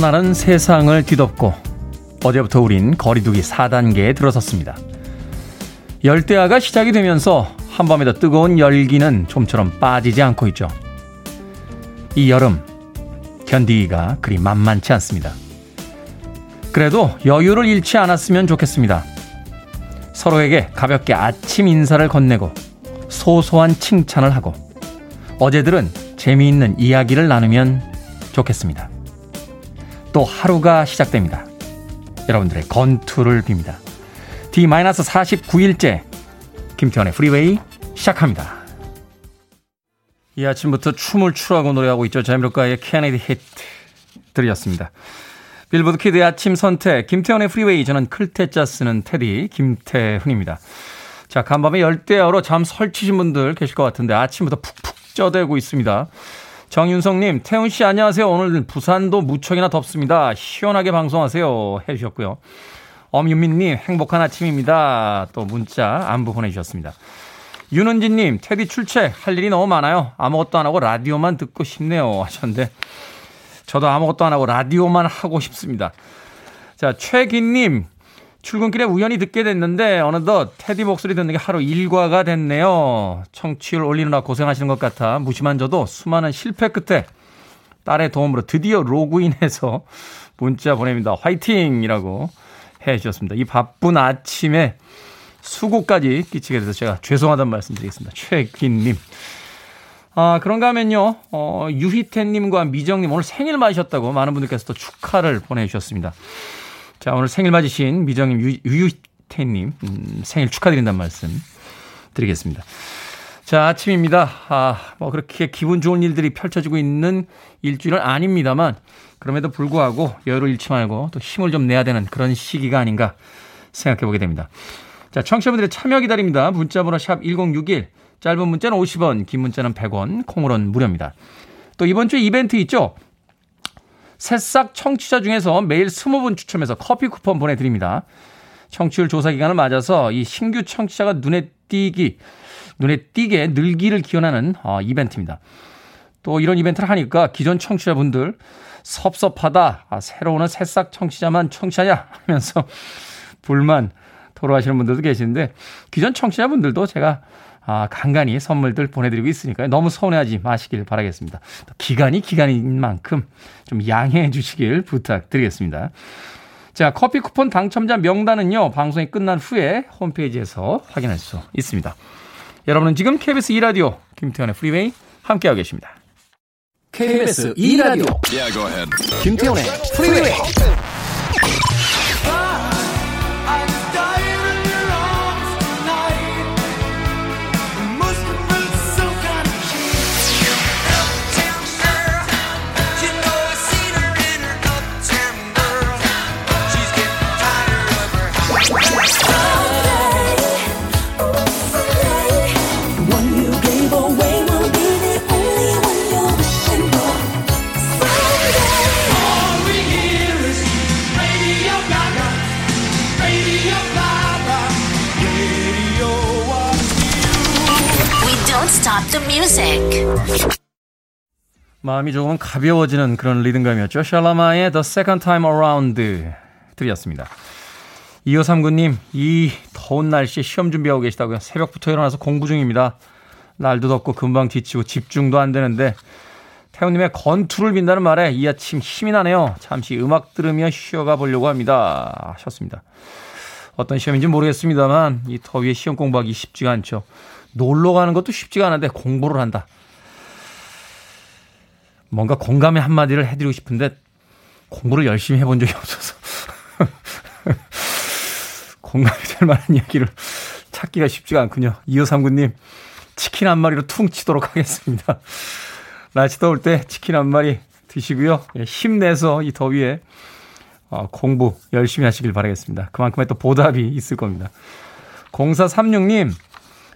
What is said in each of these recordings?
코로나는 세상을 뒤덮고 어제부터 우린 거리두기 4단계에 들어섰습니다. 열대야가 시작이 되면서 한밤에도 뜨거운 열기는 좀처럼 빠지지 않고 있죠. 이 여름 견디기가 그리 만만치 않습니다. 그래도 여유를 잃지 않았으면 좋겠습니다. 서로에게 가볍게 아침 인사를 건네고 소소한 칭찬을 하고 어제들은 재미있는 이야기를 나누면 좋겠습니다. 또 하루가 시작됩니다. 여러분들의 건투를 빕니다. D-49일째 김태훈의 프리웨이 시작합니다. 이 아침부터 춤을 추라고 노래하고 있죠. 자미로콰이의 Canned Heat 들으셨습니다. 빌보드 키드의 아침 선택 김태훈의 프리웨이 저는 클 태 자 쓰는 태디 김태훈입니다. 자 간밤에 열대야로 잠 설치신 분들 계실 것 같은데 아침부터 푹푹 쪄대고 있습니다. 정윤성님, 태훈 씨 안녕하세요. 오늘 부산도 무척이나 덥습니다. 시원하게 방송하세요. 해주셨고요. 엄윤민님, 행복한 아침입니다. 또 문자 안부 보내주셨습니다. 윤은진님, 테디 출첵 할 일이 너무 많아요. 아무것도 안 하고 라디오만 듣고 싶네요. 하셨는데, 저도 아무것도 안 하고 라디오만 하고 싶습니다. 자, 최기님, 출근길에 우연히 듣게 됐는데 어느덧 테디 목소리 듣는 게 하루 일과가 됐네요. 청취율 올리느라 고생하시는 것 같아 무심한 저도 수많은 실패 끝에 딸의 도움으로 드디어 로그인해서 문자 보냅니다. 화이팅이라고 해 주셨습니다. 이 바쁜 아침에 수고까지 끼치게 돼서 제가 죄송하다는 말씀 드리겠습니다. 최기님. 아, 그런가 하면요, 어, 유희태님과 미정님 오늘 생일 맞으셨다고 많은 분들께서 또 축하를 보내주셨습니다. 자, 오늘 생일 맞으신 미정님, 유유태님, 음, 생일 축하드린다는 말씀 드리겠습니다. 자, 아침입니다. 아, 뭐 그렇게 기분 좋은 일들이 펼쳐지고 있는 일주일은 아닙니다만, 그럼에도 불구하고 여유를 잃지 말고 또 힘을 좀 내야 되는 그런 시기가 아닌가 생각해 보게 됩니다. 자, 청취자분들의 참여 기다립니다. 문자번호 샵 1061, 짧은 문자는 50원, 긴 문자는 100원, 콩으로는 무료입니다. 또 이번 주에 이벤트 있죠? 새싹 청취자 중에서 매일 20분 추첨해서 커피 쿠폰 보내드립니다. 청취율 조사 기간을 맞아서 이 신규 청취자가 눈에 띄기, 눈에 띄게 늘기를 기원하는 어, 이벤트입니다. 또 이런 이벤트를 하니까 기존 청취자분들 섭섭하다, 아, 새로 오는 새싹 청취자만 청취하냐 하면서 불만 토로하시는 분들도 계시는데 기존 청취자분들도 제가 아, 간간히 선물들 보내드리고 있으니까요. 너무 서운해하지 마시길 바라겠습니다. 기간이 기간인 만큼 좀 양해해 주시길 부탁드리겠습니다. 자, 커피 쿠폰 당첨자 명단은요, 방송이 끝난 후에 홈페이지에서 확인할 수 있습니다. 여러분은 지금 KBS 2라디오 김태훈의 프리웨이 함께하고 계십니다. KBS 2라디오 yeah, 김태훈의 프리웨이 마음이 조금 가벼워지는 그런 리듬감이었죠. 샬라마의 The Second Time Around 들이었습니다. 2539님, 이 더운 날씨에 시험 준비하고 계시다고요. 새벽부터 일어나서 공부 중입니다. 날도 덥고 금방 지치고 집중도 안 되는데 태우님의 건투를 빈다는 말에 이 아침 힘이 나네요. 잠시 음악 들으며 쉬어가 보려고 합니다. 하셨습니다. 어떤 시험인지 모르겠습니다만 이 더위에 시험 공부하기 쉽지가 않죠. 놀러 가는 것도 쉽지가 않은데 공부를 한다. 뭔가 공감의 한마디를 해드리고 싶은데 공부를 열심히 해본 적이 없어서 공감이 될 만한 이야기를 찾기가 쉽지가 않군요. 2539님, 치킨 한 마리로 퉁 치도록 하겠습니다. 날씨 더울 때 치킨 한 마리 드시고요. 예, 힘내서 이 더위에 어, 공부 열심히 하시길 바라겠습니다. 그만큼의 또 보답이 있을 겁니다. 0436님,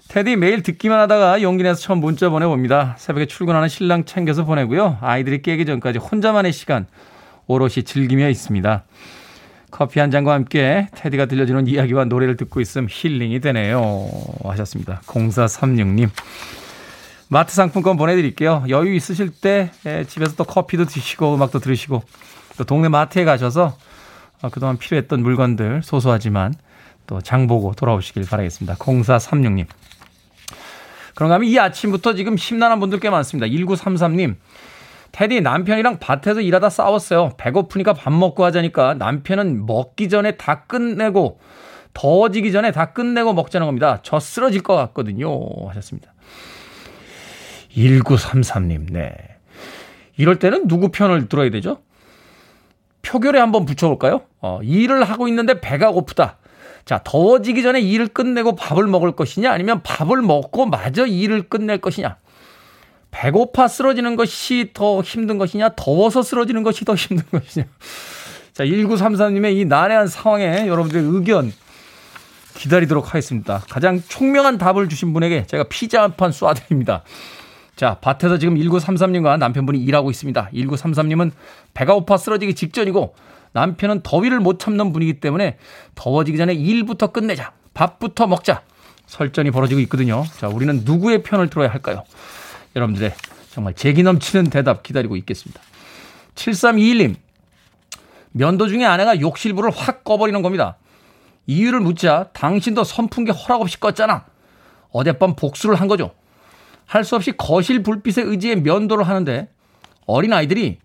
테디 매일 듣기만 하다가 용기 내서 처음 문자 보내봅니다. 새벽에 출근하는 신랑 챙겨서 보내고요. 아이들이 깨기 전까지 혼자만의 시간 오롯이 즐기며 있습니다. 커피 한 잔과 함께 테디가 들려주는 이야기와 노래를 듣고 있음 힐링이 되네요. 하셨습니다. 0436님. 마트 상품권 보내드릴게요. 여유 있으실 때 집에서 또 커피도 드시고 음악도 들으시고 또 동네 마트에 가셔서 어, 그동안 필요했던 물건들 소소하지만 또 장 보고 돌아오시길 바라겠습니다. 0436님. 그런가 하면 이 아침부터 지금 심란한 분들 꽤 많습니다. 1933님. 테디 남편이랑 밭에서 일하다 싸웠어요. 배고프니까 밥 먹고 하자니까 남편은 먹기 전에 다 끝내고 더워지기 전에 다 끝내고 먹자는 겁니다. 저 쓰러질 것 같거든요. 하셨습니다. 1933님, 네. 이럴 때는 누구 편을 들어야 되죠? 표결에 한번 붙여볼까요? 어, 일을 하고 있는데 배가 고프다. 자, 더워지기 전에 일을 끝내고 밥을 먹을 것이냐, 아니면 밥을 먹고 마저 일을 끝낼 것이냐. 배고파 쓰러지는 것이 더 힘든 것이냐, 더워서 쓰러지는 것이 더 힘든 것이냐. 자, 1933님의 이 난해한 상황에 여러분들의 의견 기다리도록 하겠습니다. 가장 총명한 답을 주신 분에게 제가 피자 한 판 쏴드립니다. 자, 밭에서 지금 1933님과 남편분이 일하고 있습니다. 1933님은 배가 고파 쓰러지기 직전이고 남편은 더위를 못 참는 분이기 때문에 더워지기 전에 일부터 끝내자. 밥부터 먹자. 설전이 벌어지고 있거든요. 자, 우리는 누구의 편을 들어야 할까요? 여러분들의 정말 재기 넘치는 대답 기다리고 있겠습니다. 7321님. 면도 중에 아내가 욕실불을 확 꺼버리는 겁니다. 이유를 묻자 당신도 선풍기 허락 없이 껐잖아. 어젯밤 복수를 한 거죠. 할 수 없이 거실 불빛에 의지해 면도를 하는데 어린 아이들이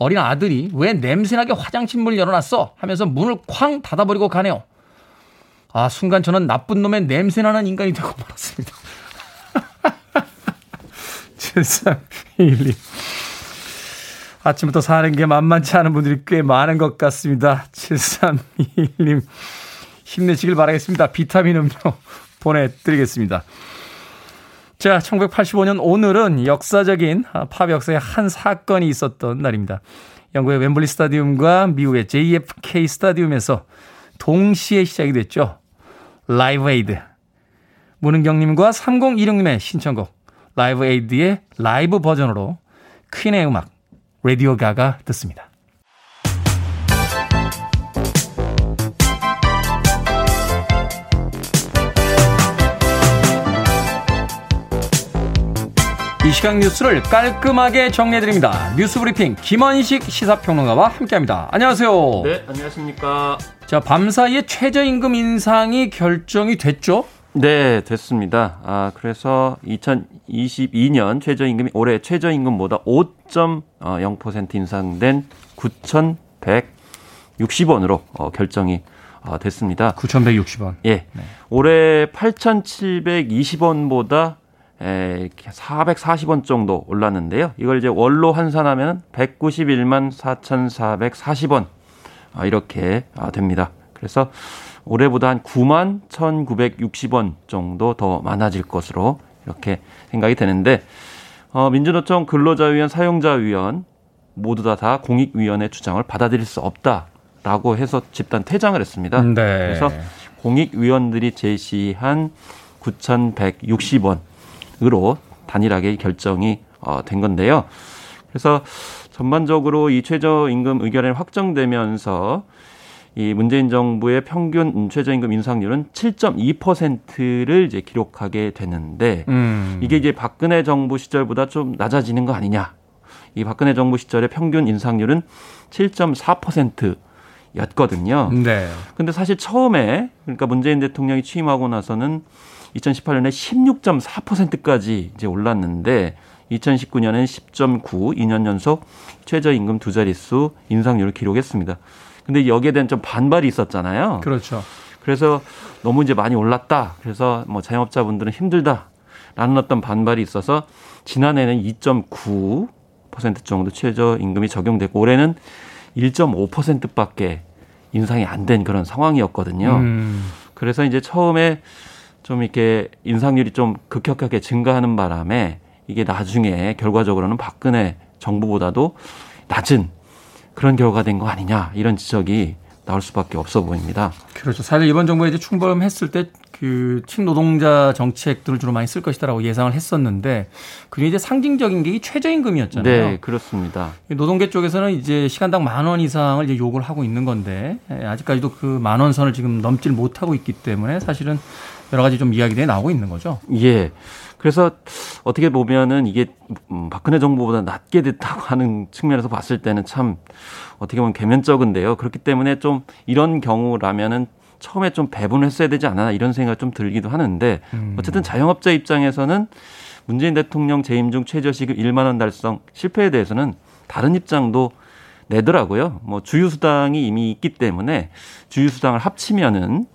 어린 아들이 왜 냄새나게 화장실 문을 열어놨어? 하면서 문을 쾅 닫아버리고 가네요. 아, 순간 저는 나쁜 놈의 냄새나는 인간이 되고 말았습니다. 7312. 아침부터 사는 게 만만치 않은 분들이 꽤 많은 것 같습니다. 7321님. 힘내시길 바라겠습니다. 비타민 음료 보내드리겠습니다. 자, 1985년 오늘은 역사적인 팝 역사의 한 사건이 있었던 날입니다. 영국의 웸블리 스타디움과 미국의 JFK 스타디움에서 동시에 시작이 됐죠. 라이브 에이드. 문은경님과 3026님의 신청곡 라이브 에이드의 라이브 버전으로 퀸의 음악 Radio Ga Ga 듣습니다. 이 시간 뉴스를 깔끔하게 정리해드립니다. 뉴스 브리핑 김원식 시사평론가와 함께합니다. 안녕하세요. 네, 안녕하십니까. 자, 밤사이에 최저임금 인상이 결정이 됐죠? 네, 됐습니다. 아, 그래서 2022년 최저임금이 올해 최저임금보다 5.0% 인상된 9,160원으로 어, 결정이 어, 됐습니다. 9,160원. 예. 네. 올해 8,720원보다 에, 440원 정도 올랐는데요. 이걸 이제 월로 환산하면 191만 4,440원 아, 이렇게 아, 됩니다. 그래서 올해보다 한 9만 1,960원 정도 더 많아질 것으로 이렇게 생각이 되는데 어, 민주노총 근로자위원 사용자위원 모두 다, 다 공익위원회 주장을 받아들일 수 없다라고 해서 집단 퇴장을 했습니다. 네. 그래서 공익위원들이 제시한 9,160원 으로 단일하게 결정이 어, 된 건데요. 그래서 전반적으로 이 최저임금 의결이 확정되면서 이 문재인 정부의 평균 최저임금 인상률은 7.2%를 이제 기록하게 되는데 음. 이게 이제 박근혜 정부 시절보다 좀 낮아지는 거 아니냐. 이 박근혜 정부 시절의 평균 인상률은 7.4% 였거든요. 네. 근데 사실 처음에 그러니까 문재인 대통령이 취임하고 나서는 2018년에 16.4%까지 이제 올랐는데 2019년엔 10.9, 2년 연속 최저임금 두 자릿수 인상률을 기록했습니다. 근데 여기에 대한 좀 반발이 있었잖아요. 그렇죠. 그래서 너무 이제 많이 올랐다. 그래서 뭐 자영업자분들은 힘들다. 라는 어떤 반발이 있어서 지난해는 2.9% 정도 최저임금이 적용됐고 올해는 1.5%밖에 인상이 안 된 그런 상황이었거든요. 음. 그래서 이제 처음에 좀 이렇게 인상률이 좀 급격하게 증가하는 바람에 이게 나중에 결과적으로는 박근혜 정부보다도 낮은 그런 결과가 된 거 아니냐 이런 지적이 나올 수밖에 없어 보입니다. 그렇죠. 사실 이번 정부에 이제 충범했을 때 그 친노동자 정책들을 주로 많이 쓸 것이다라고 예상을 했었는데 그게 이제 상징적인 게 이 최저임금이었잖아요. 네, 그렇습니다. 노동계 쪽에서는 이제 시간당 만 원 이상을 이제 요구를 하고 있는 건데 예, 아직까지도 그 만 원 선을 지금 넘질 못하고 있기 때문에 사실은 여러 가지 좀 이야기들이 나오고 있는 거죠. 예. 그래서 어떻게 보면은 이게 음, 박근혜 정부보다 낮게 됐다고 하는 측면에서 봤을 때는 참 어떻게 보면 개면적인데요. 그렇기 때문에 좀 이런 경우라면은 처음에 좀 배분했어야 되지 않았나 이런 생각 좀 들기도 하는데 음. 어쨌든 자영업자 입장에서는 문재인 대통령 재임 중 최저시급 1만 원 달성 실패에 대해서는 다른 입장도 내더라고요. 뭐 주유수당이 이미 있기 때문에 주유수당을 합치면은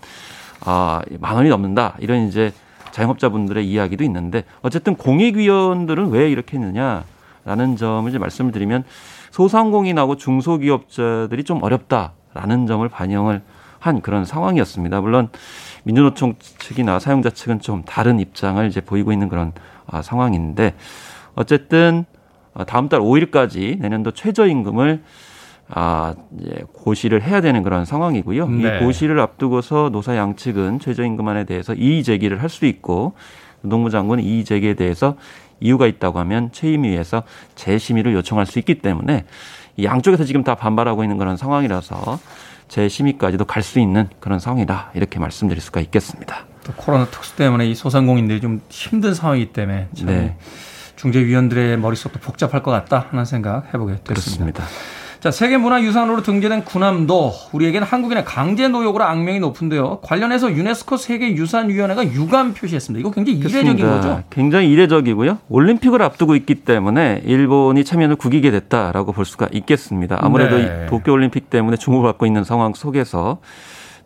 아, 만 원이 넘는다. 이런 이제 자영업자분들의 이야기도 있는데 어쨌든 공익위원들은 왜 이렇게 했느냐라는 점을 이제 말씀을 드리면 소상공인하고 중소기업자들이 좀 어렵다라는 점을 반영을 한 그런 상황이었습니다. 물론 민주노총 측이나 사용자 측은 좀 다른 입장을 이제 보이고 있는 그런 아, 상황인데 어쨌든 어, 다음 달 5일까지 내년도 최저임금을 아, 이제 고시를 해야 되는 그런 상황이고요. 네. 이 고시를 앞두고서 노사 양측은 최저임금안에 대해서 이의 제기를 할 수 있고 노동부 장관은 이의 제기에 대해서 이유가 있다고 하면 최임위에서 재심의를 요청할 수 있기 때문에 양쪽에서 지금 다 반발하고 있는 그런 상황이라서 재심의까지도 갈 수 있는 그런 상황이다 이렇게 말씀드릴 수가 있겠습니다. 또 코로나 특수 때문에 이 소상공인들이 좀 힘든 상황이기 때문에 네. 중재위원들의 머릿속도 복잡할 것 같다 하는 생각 해보게 됐습니다. 그렇습니다. 자, 세계문화유산으로 등재된 군함도 우리에게는 한국인의 강제 노역으로 악명이 높은데요. 관련해서 유네스코 세계유산위원회가 유감 표시했습니다. 이거 굉장히 이례적인 그렇습니다. 거죠? 굉장히 이례적이고요. 올림픽을 앞두고 있기 때문에 일본이 참여를 구기게 됐다라고 볼 수가 있겠습니다. 아무래도 네. 도쿄올림픽 때문에 주목을 받고 있는 상황 속에서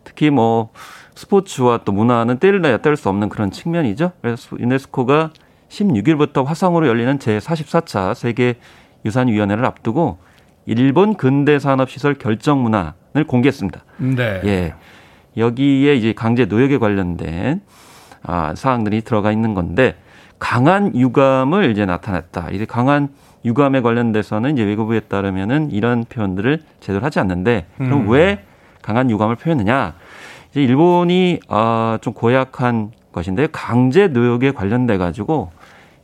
특히 뭐 스포츠와 또 문화는 떼를 내야 뗄 수 없는 그런 측면이죠. 그래서 유네스코가 16일부터 화성으로 열리는 제44차 세계 유산위원회를 앞두고 일본 근대 산업 시설 결정 문안을 공개했습니다. 네. 예. 여기에 이제 강제 노역에 관련된 아, 사항들이 들어가 있는 건데 강한 유감을 이제 나타냈다. 이제 강한 유감에 관련돼서는 이제 외교부에 따르면은 이런 표현들을 제대로 하지 않는데 그럼 음. 왜 강한 유감을 표현했느냐? 이제 일본이 아좀 고약한 것인데 강제 노역에 관련돼 가지고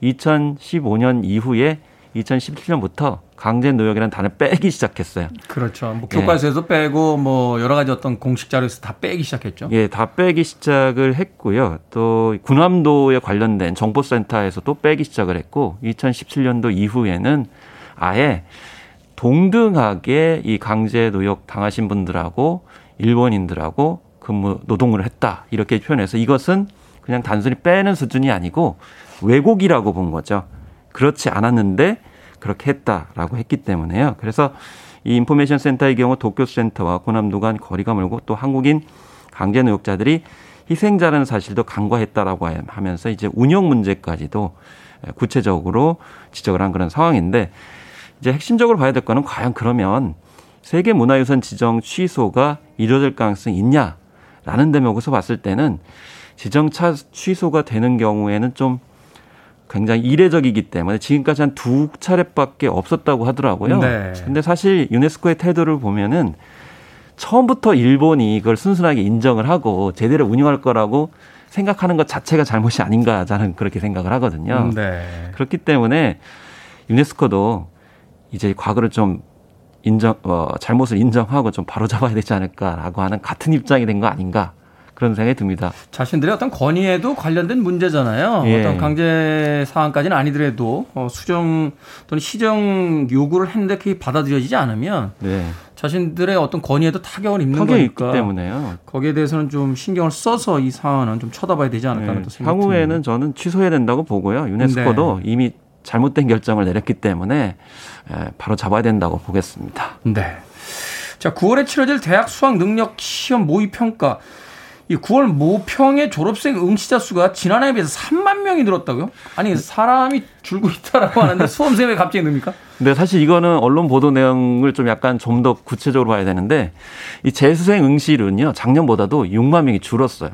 2015년 이후에 2017년부터 강제 노역이라는 단어 빼기 시작했어요. 그렇죠. 뭐 교과서에서 예. 빼고 뭐 여러 가지 어떤 공식 자료에서 다 빼기 시작했죠. 예, 다 빼기 시작을 했고요. 또 군함도에 관련된 정보센터에서 또 빼기 시작을 했고 2017년도 이후에는 아예 동등하게 이 강제 노역 당하신 분들하고 일본인들하고 근무 노동을 했다 이렇게 표현해서 이것은 그냥 단순히 빼는 수준이 아니고 왜곡이라고 본 거죠. 그렇지 않았는데 그렇게 했다라고 했기 때문에요. 그래서 이 인포메이션 센터의 경우 도쿄 센터와 고남도 간 거리가 멀고 또 한국인 강제 노역자들이 희생자라는 사실도 간과했다라고 하면서 이제 운영 문제까지도 구체적으로 지적을 한 그런 상황인데 이제 핵심적으로 봐야 될 거는 과연 그러면 세계 문화유산 지정 취소가 이루어질 가능성이 있냐라는 대목에서 봤을 때는 지정 차 취소가 되는 경우에는 좀 굉장히 이례적이기 때문에 지금까지 한 두 차례밖에 없었다고 하더라고요. 네. 근데 사실 유네스코의 태도를 보면은 처음부터 일본이 그걸 순순하게 인정을 하고 제대로 운영할 거라고 생각하는 것 자체가 잘못이 아닌가 저는 그렇게 생각을 하거든요. 네. 그렇기 때문에 유네스코도 이제 과거를 좀 인정 어 잘못을 인정하고 좀 바로잡아야 되지 않을까라고 하는 같은 입장이 된 거 아닌가 그런 생각이 듭니다. 자신들의 어떤 권위에도 관련된 문제잖아요. 예. 어떤 강제 사항까지는 아니더라도 어, 수정 또는 시정 요구를 했는데 그게 받아들여지지 않으면 네. 자신들의 어떤 권위에도 타격을 입는 타격이 거니까 때문에요. 거기에 대해서는 좀 신경을 써서 이 사안은 좀 쳐다봐야 되지 않을까 하는 네. 생각이 향후에는 저는 취소해야 된다고 보고요. 유네스코도 네. 이미 잘못된 결정을 내렸기 때문에 바로 잡아야 된다고 보겠습니다. 네. 자, 9월에 치러질 대학 수학 능력 시험 모의 평가 이 9월 모평의 졸업생 응시자 수가 지난해에 비해서 3만 명이 늘었다고요? 아니 사람이 줄고 있다라고 하는데 수험생이 왜 갑자기 늡니까? 네, 사실 이거는 언론 보도 내용을 좀 약간 좀 더 구체적으로 봐야 되는데 이 재수생 응시율은요 작년보다도 6만 명이 줄었어요.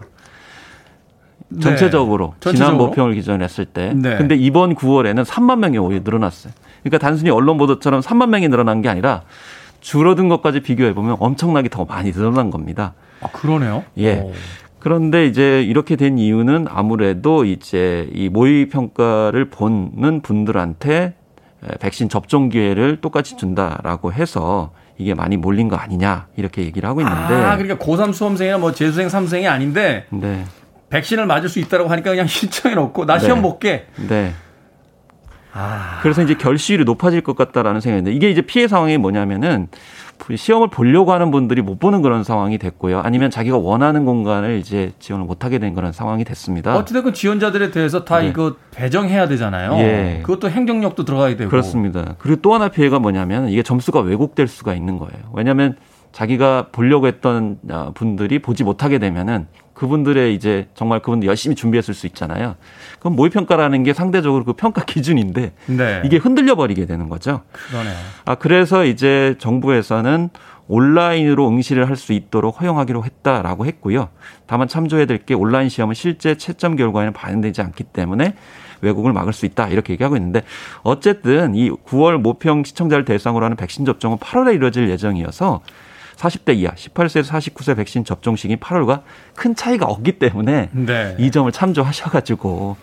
전체적으로, 네. 지난 모평을 기준으로 했을 때. 네. 근데 이번 9월에는 3만 명이 오히려 늘어났어요. 그러니까 단순히 언론 보도처럼 3만 명이 늘어난 게 아니라 줄어든 것까지 비교해 보면 엄청나게 더 많이 늘어난 겁니다. 아, 그러네요. 예. 오. 그런데 이제 이렇게 된 이유는 아무래도 이제 이 모의 평가를 보는 분들한테 백신 접종 기회를 똑같이 준다라고 해서 이게 많이 몰린 거 아니냐 이렇게 얘기를 하고 있는데 아 그러니까 고3 수험생이나 뭐 재수생 3생이 아닌데 네. 백신을 맞을 수 있다고 하니까 그냥 신청해 놓고 나 시험 네. 볼게. 네. 아. 그래서 이제 결실이 높아질 것 같다라는 생각인데 이게 이제 피해 상황이 뭐냐면은 시험을 보려고 하는 분들이 못 보는 그런 상황이 됐고요. 아니면 자기가 원하는 공간을 이제 지원을 못 하게 된 그런 상황이 됐습니다. 어찌됐건 지원자들에 대해서 다 네. 이거 배정해야 되잖아요. 예. 그것도 행정력도 들어가야 되고. 그렇습니다. 그리고 또 하나 피해가 뭐냐면 이게 점수가 왜곡될 수가 있는 거예요. 왜냐하면 자기가 보려고 했던 아, 분들이 보지 못하게 되면은 그분들의 이제 정말 그분들 열심히 준비했을 수 있잖아요. 그럼 모의 평가라는 게 상대적으로 그 평가 기준인데 네. 이게 흔들려 버리게 되는 거죠. 그러네요. 아 그래서 이제 정부에서는 온라인으로 응시를 할 수 있도록 허용하기로 했다라고 했고요. 다만 참조해야 될 게 온라인 시험은 실제 채점 결과에는 반영되지 않기 때문에 왜곡을 막을 수 있다 이렇게 얘기하고 있는데 어쨌든 이 9월 모평 시청자를 대상으로 하는 백신 접종은 8월에 이루어질 예정이어서 40대 이하, 18세에서 49세 백신 접종 시기 8월과 큰 차이가 없기 때문에 네. 이 점을 참조하셔가지고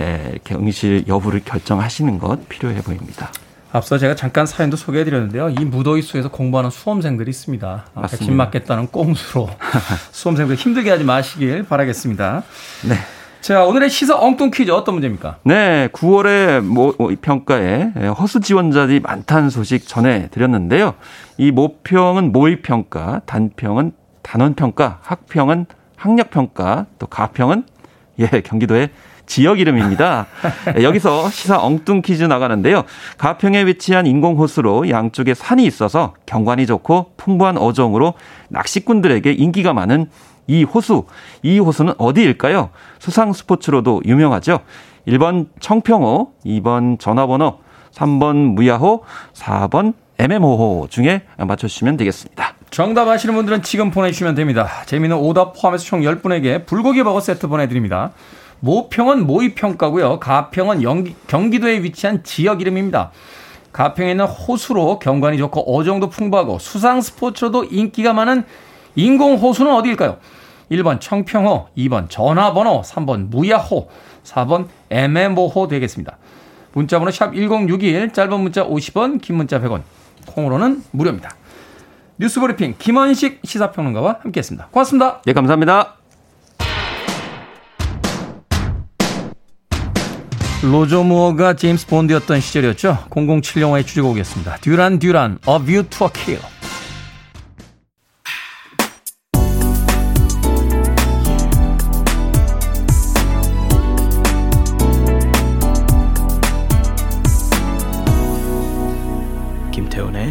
예, 이렇게 응실 여부를 결정하시는 것 필요해 보입니다. 앞서 제가 잠깐 사연도 소개해드렸는데요. 이 무더위 속에서 공부하는 수험생들이 있습니다. 맞습니다. 백신 맞겠다는 꽁수로 수험생들 힘들게 하지 마시길 바라겠습니다. 네. 자, 오늘의 시사 엉뚱 퀴즈 어떤 문제입니까? 네, 9월에 모 평가에 허수 지원자들이 많다는 소식 전해드렸는데요. 이 모평은 모의평가, 단평은 단원평가, 학평은 학력평가, 또 가평은 예, 경기도의 지역 이름입니다. 여기서 시사 엉뚱 퀴즈 나가는데요. 가평에 위치한 인공호수로 양쪽에 산이 있어서 경관이 좋고 풍부한 어종으로 낚시꾼들에게 인기가 많은 이 호수, 이 호수는 어디일까요? 수상 스포츠로도 유명하죠. 1번 청평호, 2번 전화번호, 3번 무야호, 4번 MM호호 중에 맞춰주시면 되겠습니다. 정답 아시는 분들은 지금 보내주시면 됩니다. 재미는 오답 포함해서 총 10분에게 불고기 버거 세트 보내드립니다. 모평은 모의평가고요. 가평은 연기, 경기도에 위치한 지역 이름입니다. 가평에 있는 호수로 경관이 좋고 어종도 풍부하고 수상 스포츠로도 인기가 많은 인공 호수는 어디일까요? 1번 청평호, 2번 전화번호, 3번 무야호, 4번 애매모호 되겠습니다. 문자번호 샵 1061, 짧은 문자 50원, 긴 문자 100원, 콩으로는 무료입니다. 뉴스브리핑 김원식 시사평론가와 함께했습니다. 고맙습니다. 네, 감사합니다. 로저 무어가 제임스 본드였던 시절이었죠. 007 영화의 주제곡이었습니다. 듀란 듀란, A View to a Kill.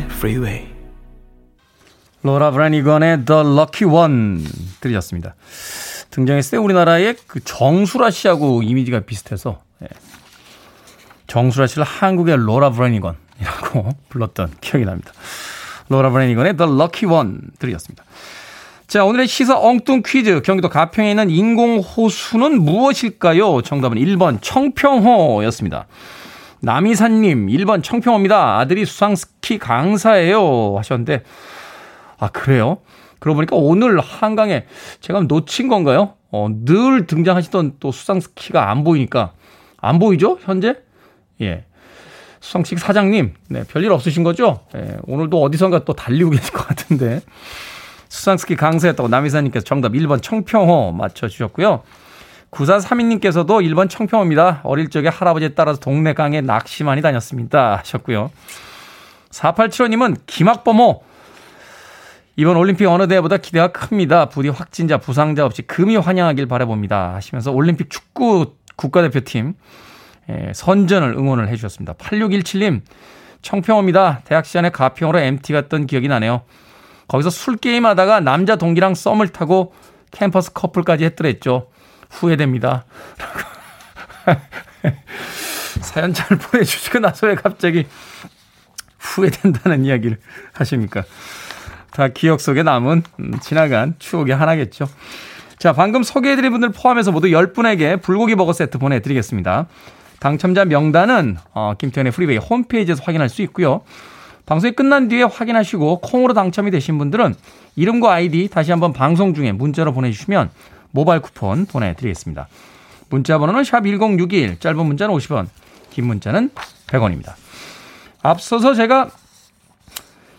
Freeway. 로라 브라니건의 The Lucky One 들으셨습니다. 등장했을 때 우리나라의 그 정수라 씨하고 이미지가 비슷해서 예. 정수라 씨를 한국의 로라 브라니건이라고 불렀던 기억이 납니다. 로라 브라니건의 The Lucky One 들으셨습니다. 자, 오늘의 시사 엉뚱 퀴즈. 경기도 가평에 있는 인공호수는 무엇일까요? 정답은 1번 청평호였습니다. 남이사님, 1번 청평호입니다. 아들이 수상스키 강사예요. 하셨는데, 아, 그래요? 그러고 보니까 오늘 한강에 제가 놓친 건가요? 어, 늘 등장하시던 또 수상스키가 안 보이니까, 안 보이죠? 현재? 예. 수상스키 사장님, 네, 별일 없으신 거죠? 예, 오늘도 어디선가 또 달리고 계실 것 같은데. 수상스키 강사였다고 남이사님께서 정답 1번 청평호 맞춰주셨고요. 9432님께서도 1번 청평호입니다. 어릴 적에 할아버지에 따라서 동네 강에 낚시 많이 다녔습니다. 하셨고요. 4875님은 김학범호. 이번 올림픽 어느 대회보다 기대가 큽니다. 부디 확진자, 부상자 없이 금이 환영하길 바라봅니다. 하시면서 올림픽 축구 국가대표팀 예, 선전을 응원을 해 주셨습니다. 8617님, 청평호입니다. 대학 시절에 가평으로 MT 갔던 기억이 나네요. 거기서 술 게임 하다가 남자 동기랑 썸을 타고 캠퍼스 커플까지 했더랬죠. 후회됩니다. 사연 잘 보내주시고 나서 왜 갑자기 후회된다는 이야기를 하십니까? 다 기억 속에 남은 음, 지나간 추억의 하나겠죠. 자, 방금 소개해드린 분들 포함해서 모두 10분에게 불고기 버거 세트 보내드리겠습니다. 당첨자 명단은 어, 김태훈의 프리웨이 홈페이지에서 확인할 수 있고요. 방송이 끝난 뒤에 확인하시고 콩으로 당첨이 되신 분들은 이름과 아이디 다시 한번 방송 중에 문자로 보내주시면 모바일 쿠폰 보내드리겠습니다. 문자 번호는 샵 1061, 짧은 문자는 50원, 긴 문자는 100원입니다. 앞서서 제가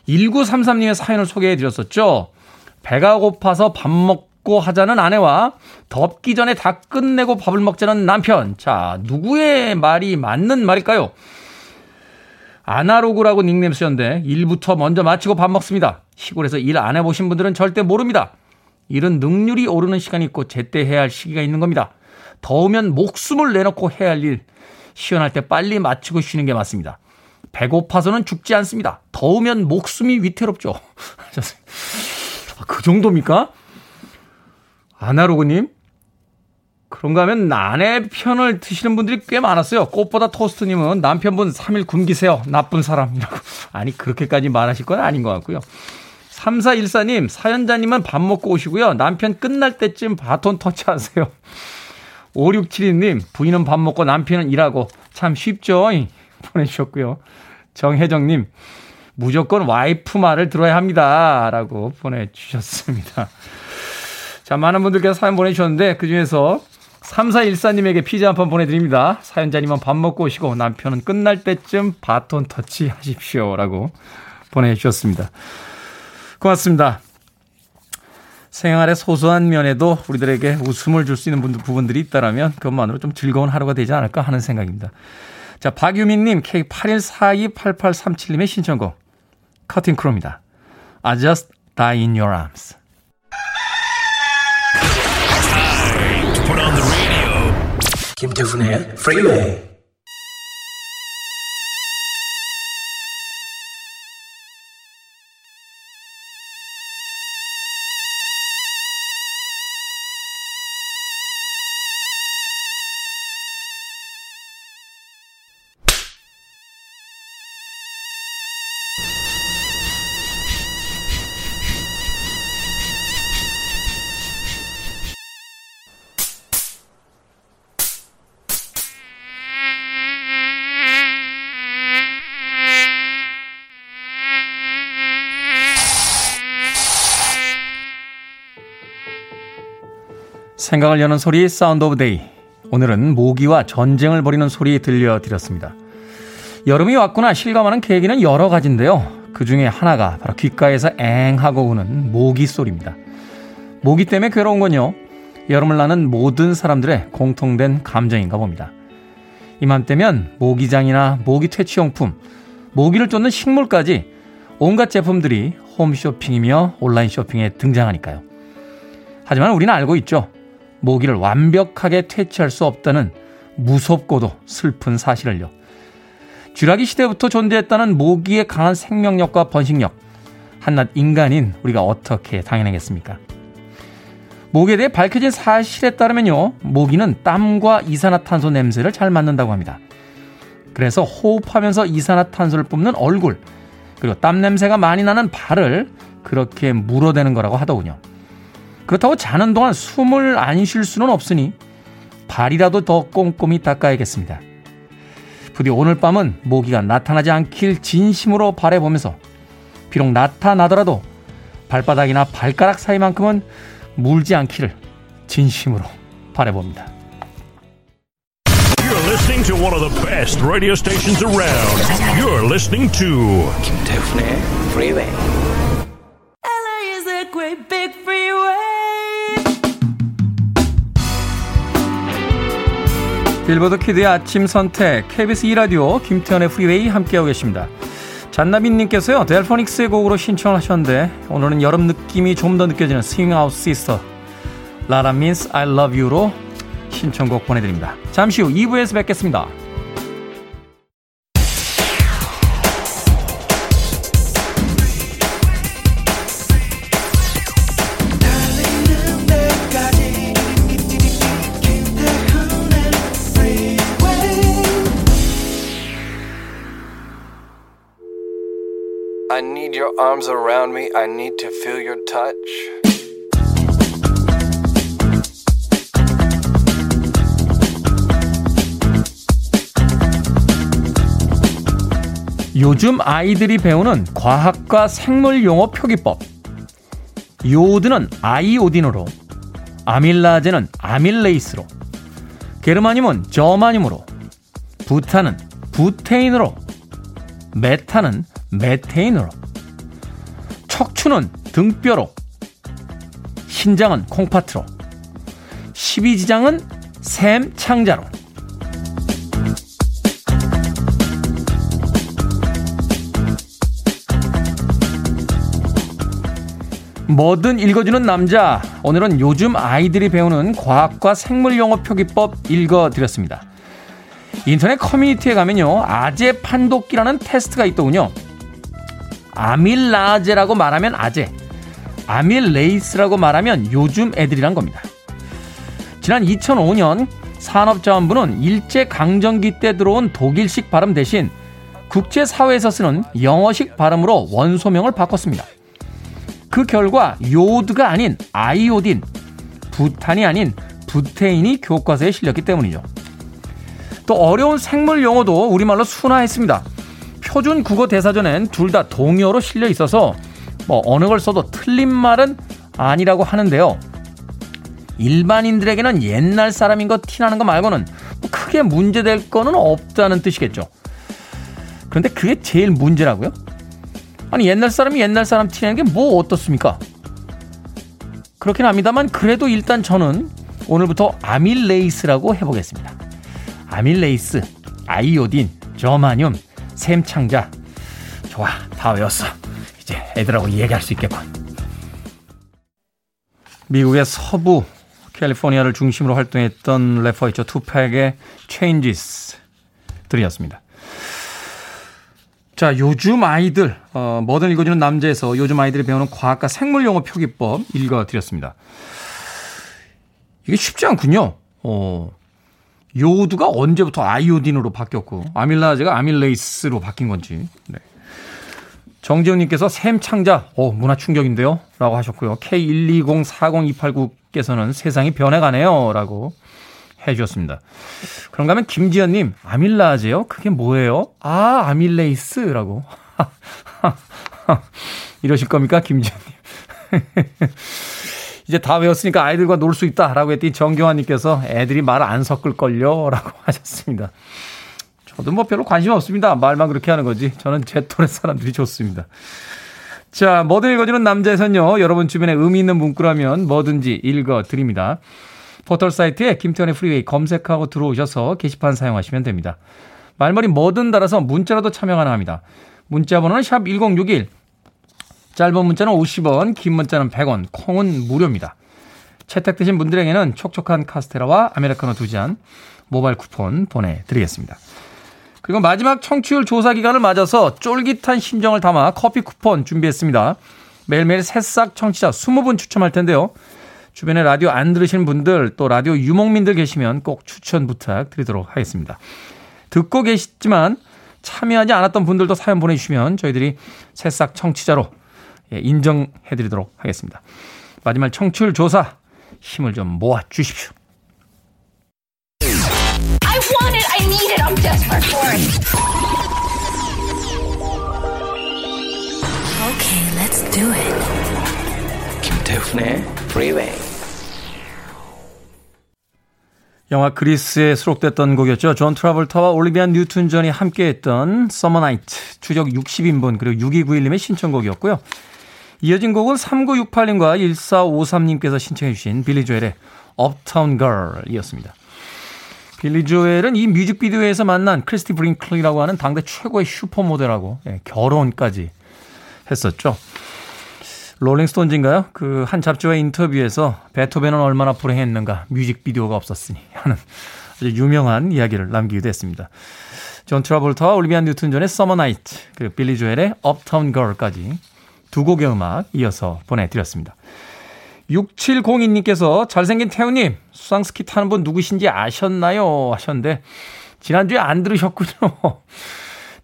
1933님의 사연을 소개해 드렸었죠. 배가 고파서 밥 먹, 덮고 하자는 아내와 덮기 전에 다 끝내고 밥을 먹자는 남편. 자, 누구의 말이 맞는 말일까요? 아나로그라고 닉네임 쓰였는데 일부터 먼저 마치고 밥 먹습니다. 시골에서 일 안 해보신 분들은 절대 모릅니다. 일은 능률이 오르는 시간이 있고 제때 해야 할 시기가 있는 겁니다. 더우면 목숨을 내놓고 해야 할 일, 시원할 때 빨리 마치고 쉬는 게 맞습니다. 배고파서는 죽지 않습니다. 더우면 목숨이 위태롭죠. 아, 그 정도입니까? 아나로그님? 그런가 하면 아내 편을 드시는 분들이 꽤 많았어요. 꽃보다 토스트님은 남편분 3일 굶기세요. 나쁜 사람이라고. 아니, 그렇게까지 말하실 건 아닌 것 같고요. 3414님, 사연자님은 밥 먹고 오시고요. 남편 끝날 때쯤 바톤 터치하세요. 5672님, 부인은 밥 먹고 남편은 일하고. 참 쉽죠? 보내주셨고요. 정혜정님, 무조건 와이프 말을 들어야 합니다. 라고 보내주셨습니다. 자, 많은 분들께서 사연 보내주셨는데, 그 중에서 3414님에게 피자 한 판 보내드립니다. 사연자님은 밥 먹고 오시고, 남편은 끝날 때쯤 바톤 터치 하십시오. 라고 보내주셨습니다. 고맙습니다. 생활의 소소한 면에도 우리들에게 웃음을 줄 수 있는 부분들이 있다면 그것만으로 좀 즐거운 하루가 되지 않을까 하는 생각입니다. 자, 박유민님, K81428837님의 신청곡, Cutting Crew입니다. I just died in your arms. 김태훈의 프리웨이 생각을 여는 소리 Sound of Day. 오늘은 모기와 전쟁을 벌이는 소리 들려드렸습니다. 여름이 왔구나 실감하는 계기는 여러 가지인데요. 그 중에 하나가 바로 귓가에서 앵 하고 우는 모기 소리입니다. 모기 때문에 괴로운 건요. 여름을 나는 모든 사람들의 공통된 감정인가 봅니다. 이맘때면 모기장이나 모기 퇴치용품, 모기를 쫓는 식물까지 온갖 제품들이 홈쇼핑이며 온라인 쇼핑에 등장하니까요. 하지만 우리는 알고 있죠. 모기를 완벽하게 퇴치할 수 없다는 무섭고도 슬픈 사실을요. 쥐라기 시대부터 존재했다는 모기의 강한 생명력과 번식력. 한낱 인간인 우리가 어떻게 당연하겠습니까? 모기에 대해 밝혀진 사실에 따르면요. 모기는 땀과 이산화탄소 냄새를 잘 맡는다고 합니다. 그래서 호흡하면서 이산화탄소를 뿜는 얼굴, 그리고 땀 냄새가 많이 나는 발을 그렇게 물어대는 거라고 하더군요. 그렇다고 자는 동안 숨을 안 쉴 수는 없으니 발이라도 더 꼼꼼히 닦아야겠습니다. 부디 오늘 밤은 모기가 나타나지 않길 진심으로 바래보면서 비록 나타나더라도 발바닥이나 발가락 사이만큼은 물지 않기를 진심으로 바래봅니다. You're listening to one of the best radio stations around. You're listening to 김태훈의 Freeway. 빌보드 키드의 아침 선택 KBS 2라디오 김태훈의 프리웨이 함께하고 계십니다. 잔나빈님께서요 델포닉스의 곡으로 신청을 하셨는데 오늘은 여름 느낌이 좀 더 느껴지는 Out Sister La La means I love you로 신청곡 보내드립니다. 잠시 후 2부에서 뵙겠습니다. Need your arms around me. I need to feel your touch. 요즘 아이들이 배우는 과학과 생물 용어 표기법. 요오드는 아이오딘으로, 아밀라제는 아밀레이스로, 게르마늄은 저마늄으로, 부타는 부테인으로, 메타는 메테인으로, 척추는 등뼈로, 신장은 콩파트로, 12지장은 샘 창자로, 뭐든 읽어주는 남자. 오늘은 요즘 아이들이 배우는 과학과 생물 용어 표기법 읽어드렸습니다. 인터넷 커뮤니티에 가면요. 아재 판독기라는 테스트가 있더군요. 아밀라제라고 말하면 아재, 아밀레이스라고 말하면 요즘 애들이란 겁니다. 지난 2005년 산업자원부는 일제강점기 때 들어온 독일식 발음 대신 국제사회에서 쓰는 영어식 발음으로 원소명을 바꿨습니다. 그 결과 요드가 아닌 아이오딘, 부탄이 아닌 부테인이 교과서에 실렸기 때문이죠. 또 어려운 생물 용어도 우리말로 순화했습니다. 표준 국어 대사전엔 둘 다 동요로 실려 있어서 뭐 어느 걸 써도 틀린 말은 아니라고 하는데요. 일반인들에게는 옛날 사람인 거 티나는 거 말고는 뭐 크게 문제될 거는 없다는 뜻이겠죠. 그런데 그게 제일 문제라고요? 아니 옛날 사람이 옛날 사람 티내는 게 뭐 어떻습니까? 그렇긴 합니다만 그래도 일단 저는 오늘부터 아밀레이스라고 해보겠습니다. 아밀레이스, 아이오딘, 저마늄, 샘 창자. 좋아, 다 외웠어. 이제 애들하고 얘기할 수 있겠군. 미국의 서부 캘리포니아를 중심으로 활동했던 래퍼이죠. 투팩의 Changes 들이었습니다. 자, 요즘 아이들, 어, 뭐든 읽어주는 남자에서 요즘 아이들이 배우는 과학과 생물 용어 표기법 읽어드렸습니다. 이게 쉽지 않군요. 어, 요드가 언제부터 아이오딘으로 바뀌었고, 아밀라제가 아밀레이스로 바뀐 건지. 네. 정지훈님께서 샘 창자, 어, 문화 충격인데요? 라고 하셨고요. K1204028께서는 세상이 변해가네요. 라고 해 주셨습니다. 그런가 하면 김지연님, 아밀라제요? 그게 뭐예요? 아, 아밀레이스라고. 이러실 겁니까, 김지연님? 이제 다 외웠으니까 아이들과 놀 수 있다라고 했더니 정경환님께서 애들이 말 안 섞을걸요? 라고 하셨습니다. 저도 뭐 별로 관심 없습니다. 말만 그렇게 하는 거지. 저는 제 또래 사람들이 좋습니다. 자, 뭐든 읽어주는 남자에선요, 여러분 주변에 의미 있는 문구라면 뭐든지 읽어드립니다. 포털 사이트에 김태훈의 프리웨이 검색하고 들어오셔서 게시판 사용하시면 됩니다. 말머리 뭐든 달아서 문자라도 참여 가능합니다. 문자 번호는 샵 1061. 짧은 문자는 50원, 긴 문자는 100원, 콩은 무료입니다. 채택되신 분들에게는 촉촉한 카스테라와 아메리카노 두 잔 모바일 쿠폰 보내드리겠습니다. 그리고 마지막 청취율 조사 기간을 맞아서 쫄깃한 심정을 담아 커피 쿠폰 준비했습니다. 매일매일 새싹 청취자 20분 추첨할 텐데요. 주변에 라디오 안 들으시는 분들 또 라디오 유목민들 계시면 꼭 추천 부탁드리도록 하겠습니다. 듣고 계시지만 참여하지 않았던 분들도 사연 보내주시면 저희들이 새싹 청취자로 예, 인정해드리도록 하겠습니다. 마지막 청취율 조사 힘을 좀 모아 주십시오. I want it, I need it, I'm desperate for it. Okay, let's do it. 김태훈의 Freeway. 영화 그리스에 수록됐던 곡이었죠. 존 트라볼타와 올리비아 뉴튼 존이 함께했던 Summer Nights 추적 60인분 그리고 6291님의 신청곡이었고요. 이어진 곡은 3968님과 1453님께서 신청해 주신 빌리 조엘의 Uptown Girl이었습니다. 빌리 조엘은 이 뮤직비디오에서 만난 크리스티 브링클이라고 하는 당대 최고의 슈퍼모델하고 예, 결혼까지 했었죠. 롤링스톤즈인가요? 그 한 잡지와의 인터뷰에서 베토벤은 얼마나 불행했는가 뮤직비디오가 없었으니 하는 아주 유명한 이야기를 남기기도 했습니다. 존 트라볼타와 올리비아 뉴튼 존의 Summer Nights 그리고 빌리 조엘의 Uptown Girl까지 두 곡의 음악 이어서 보내드렸습니다. 6702님께서 잘생긴 태훈님 수상스키 타는 분 누구신지 아셨나요? 하셨는데 지난주에 안 들으셨군요.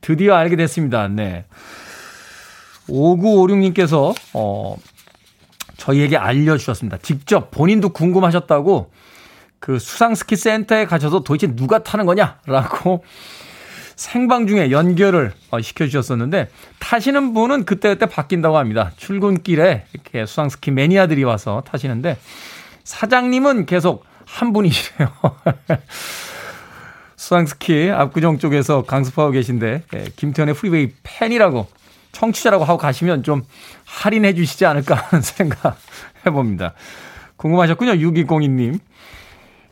드디어 알게 됐습니다. 네. 5956님께서, 어, 저희에게 알려주셨습니다. 직접 본인도 궁금하셨다고 그 수상스키 센터에 가셔서 도대체 누가 타는 거냐라고 생방 중에 연결을 어, 시켜주셨었는데 타시는 분은 그때그때 바뀐다고 합니다. 출근길에 이렇게 수상스키 매니아들이 와서 타시는데 사장님은 계속 한 분이시래요. 수상스키 압구정 쪽에서 강습하고 계신데 예, 김태훈의 프리웨이 팬이라고 청취자라고 하고 가시면 좀 할인해 주시지 않을까 하는 생각 해봅니다. 궁금하셨군요. 6202님.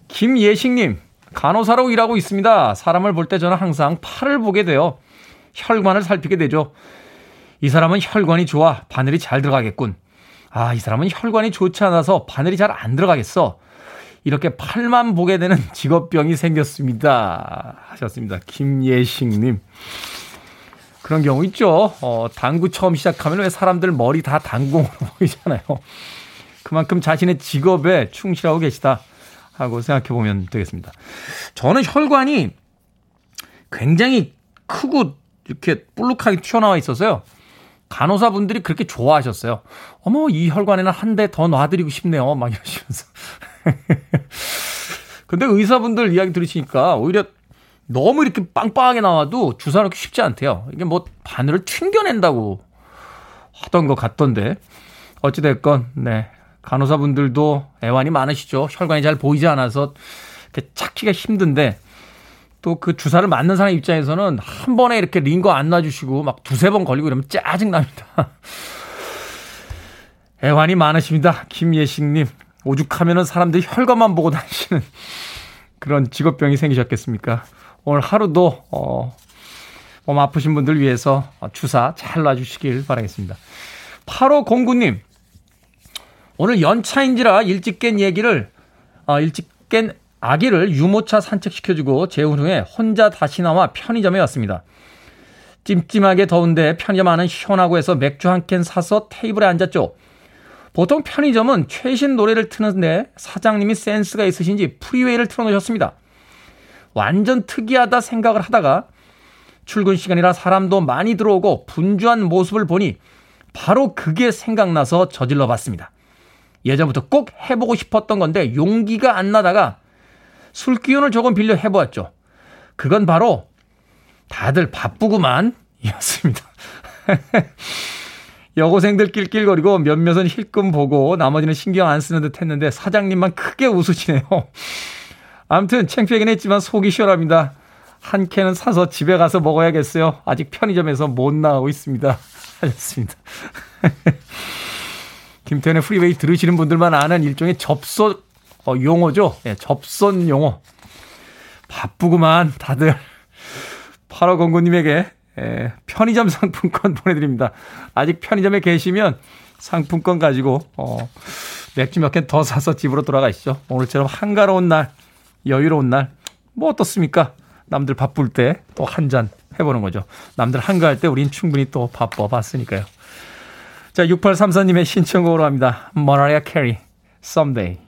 김예식님, 간호사로 일하고 있습니다. 사람을 볼 때 저는 항상 팔을 보게 돼요. 혈관을 살피게 되죠. 이 사람은 혈관이 좋아 바늘이 잘 들어가겠군. 아, 이 사람은 혈관이 좋지 않아서 바늘이 잘 안 들어가겠어. 이렇게 팔만 보게 되는 직업병이 생겼습니다. 하셨습니다. 김예식님. 그런 경우 있죠. 어, 당구 처음 시작하면 왜 사람들 머리 다 당공으로 보이잖아요. 그만큼 자신의 직업에 충실하고 계시다 하고 생각해 보면 되겠습니다. 저는 혈관이 굉장히 크고 이렇게 볼록하게 튀어나와 있어서요. 간호사분들이 그렇게 좋아하셨어요. 어머, 이 혈관에는 한 대 더 놔드리고 싶네요. 막 이러시면서. 근데 의사분들 이야기 들으시니까 오히려 너무 이렇게 빵빵하게 나와도 주사 놓기 쉽지 않대요. 이게 뭐 바늘을 튕겨낸다고 하던 것 같던데. 어찌됐건, 네. 간호사분들도 애환이 많으시죠. 혈관이 잘 보이지 않아서 찾기가 힘든데 또 그 주사를 맞는 사람 입장에서는 한 번에 이렇게 링거 안 놔주시고 막 두세 번 걸리고 이러면 짜증납니다. 애환이 많으십니다. 김예식님. 오죽하면은 사람들이 혈관만 보고 다니시는 그런 직업병이 생기셨겠습니까? 오늘 하루도, 어, 몸 아프신 분들 위해서 주사 잘 놔주시길 바라겠습니다. 8509님, 오늘 연차인지라 일찍 깬 얘기를, 어, 일찍 깬 아기를 유모차 산책시켜주고 재운 후에 혼자 다시 나와 편의점에 왔습니다. 찜찜하게 더운데 편의점 안은 시원하고 해서 맥주 한 캔 사서 테이블에 앉았죠. 보통 편의점은 최신 노래를 트는데 사장님이 센스가 있으신지 프리웨이를 틀어놓으셨습니다. 완전 특이하다 생각을 하다가 출근 시간이라 사람도 많이 들어오고 분주한 모습을 보니 바로 그게 생각나서 저질러 봤습니다. 예전부터 꼭 해보고 싶었던 건데 용기가 안 나다가 술 기운을 조금 빌려 해보았죠. 그건 바로 다들 바쁘구만 이었습니다. 여고생들 낄낄거리고 몇몇은 힐끔 보고 나머지는 신경 안 쓰는 듯 했는데 사장님만 크게 웃으시네요. 아무튼 창피하긴 했지만 속이 시원합니다. 한 캔은 사서 집에 가서 먹어야겠어요. 아직 편의점에서 못 나오고 있습니다. 하셨습니다. 김태현의 프리웨이 들으시는 분들만 아는 일종의 접속 어, 용어죠. 예, 접선 용어. 바쁘구만 다들. 8호09님에게 예, 편의점 상품권 보내드립니다. 아직 편의점에 계시면 상품권 가지고 어, 맥주 몇 캔 더 사서 집으로 돌아가시죠. 오늘처럼 한가로운 날, 여유로운 날, 뭐 어떻습니까? 남들 바쁠 때 또 한 잔 해보는 거죠. 남들 한가할 때 우린 충분히 또 바빠 봤으니까요. 자, 6834님의 신청곡으로 합니다. 머라이어 캐리, Someday.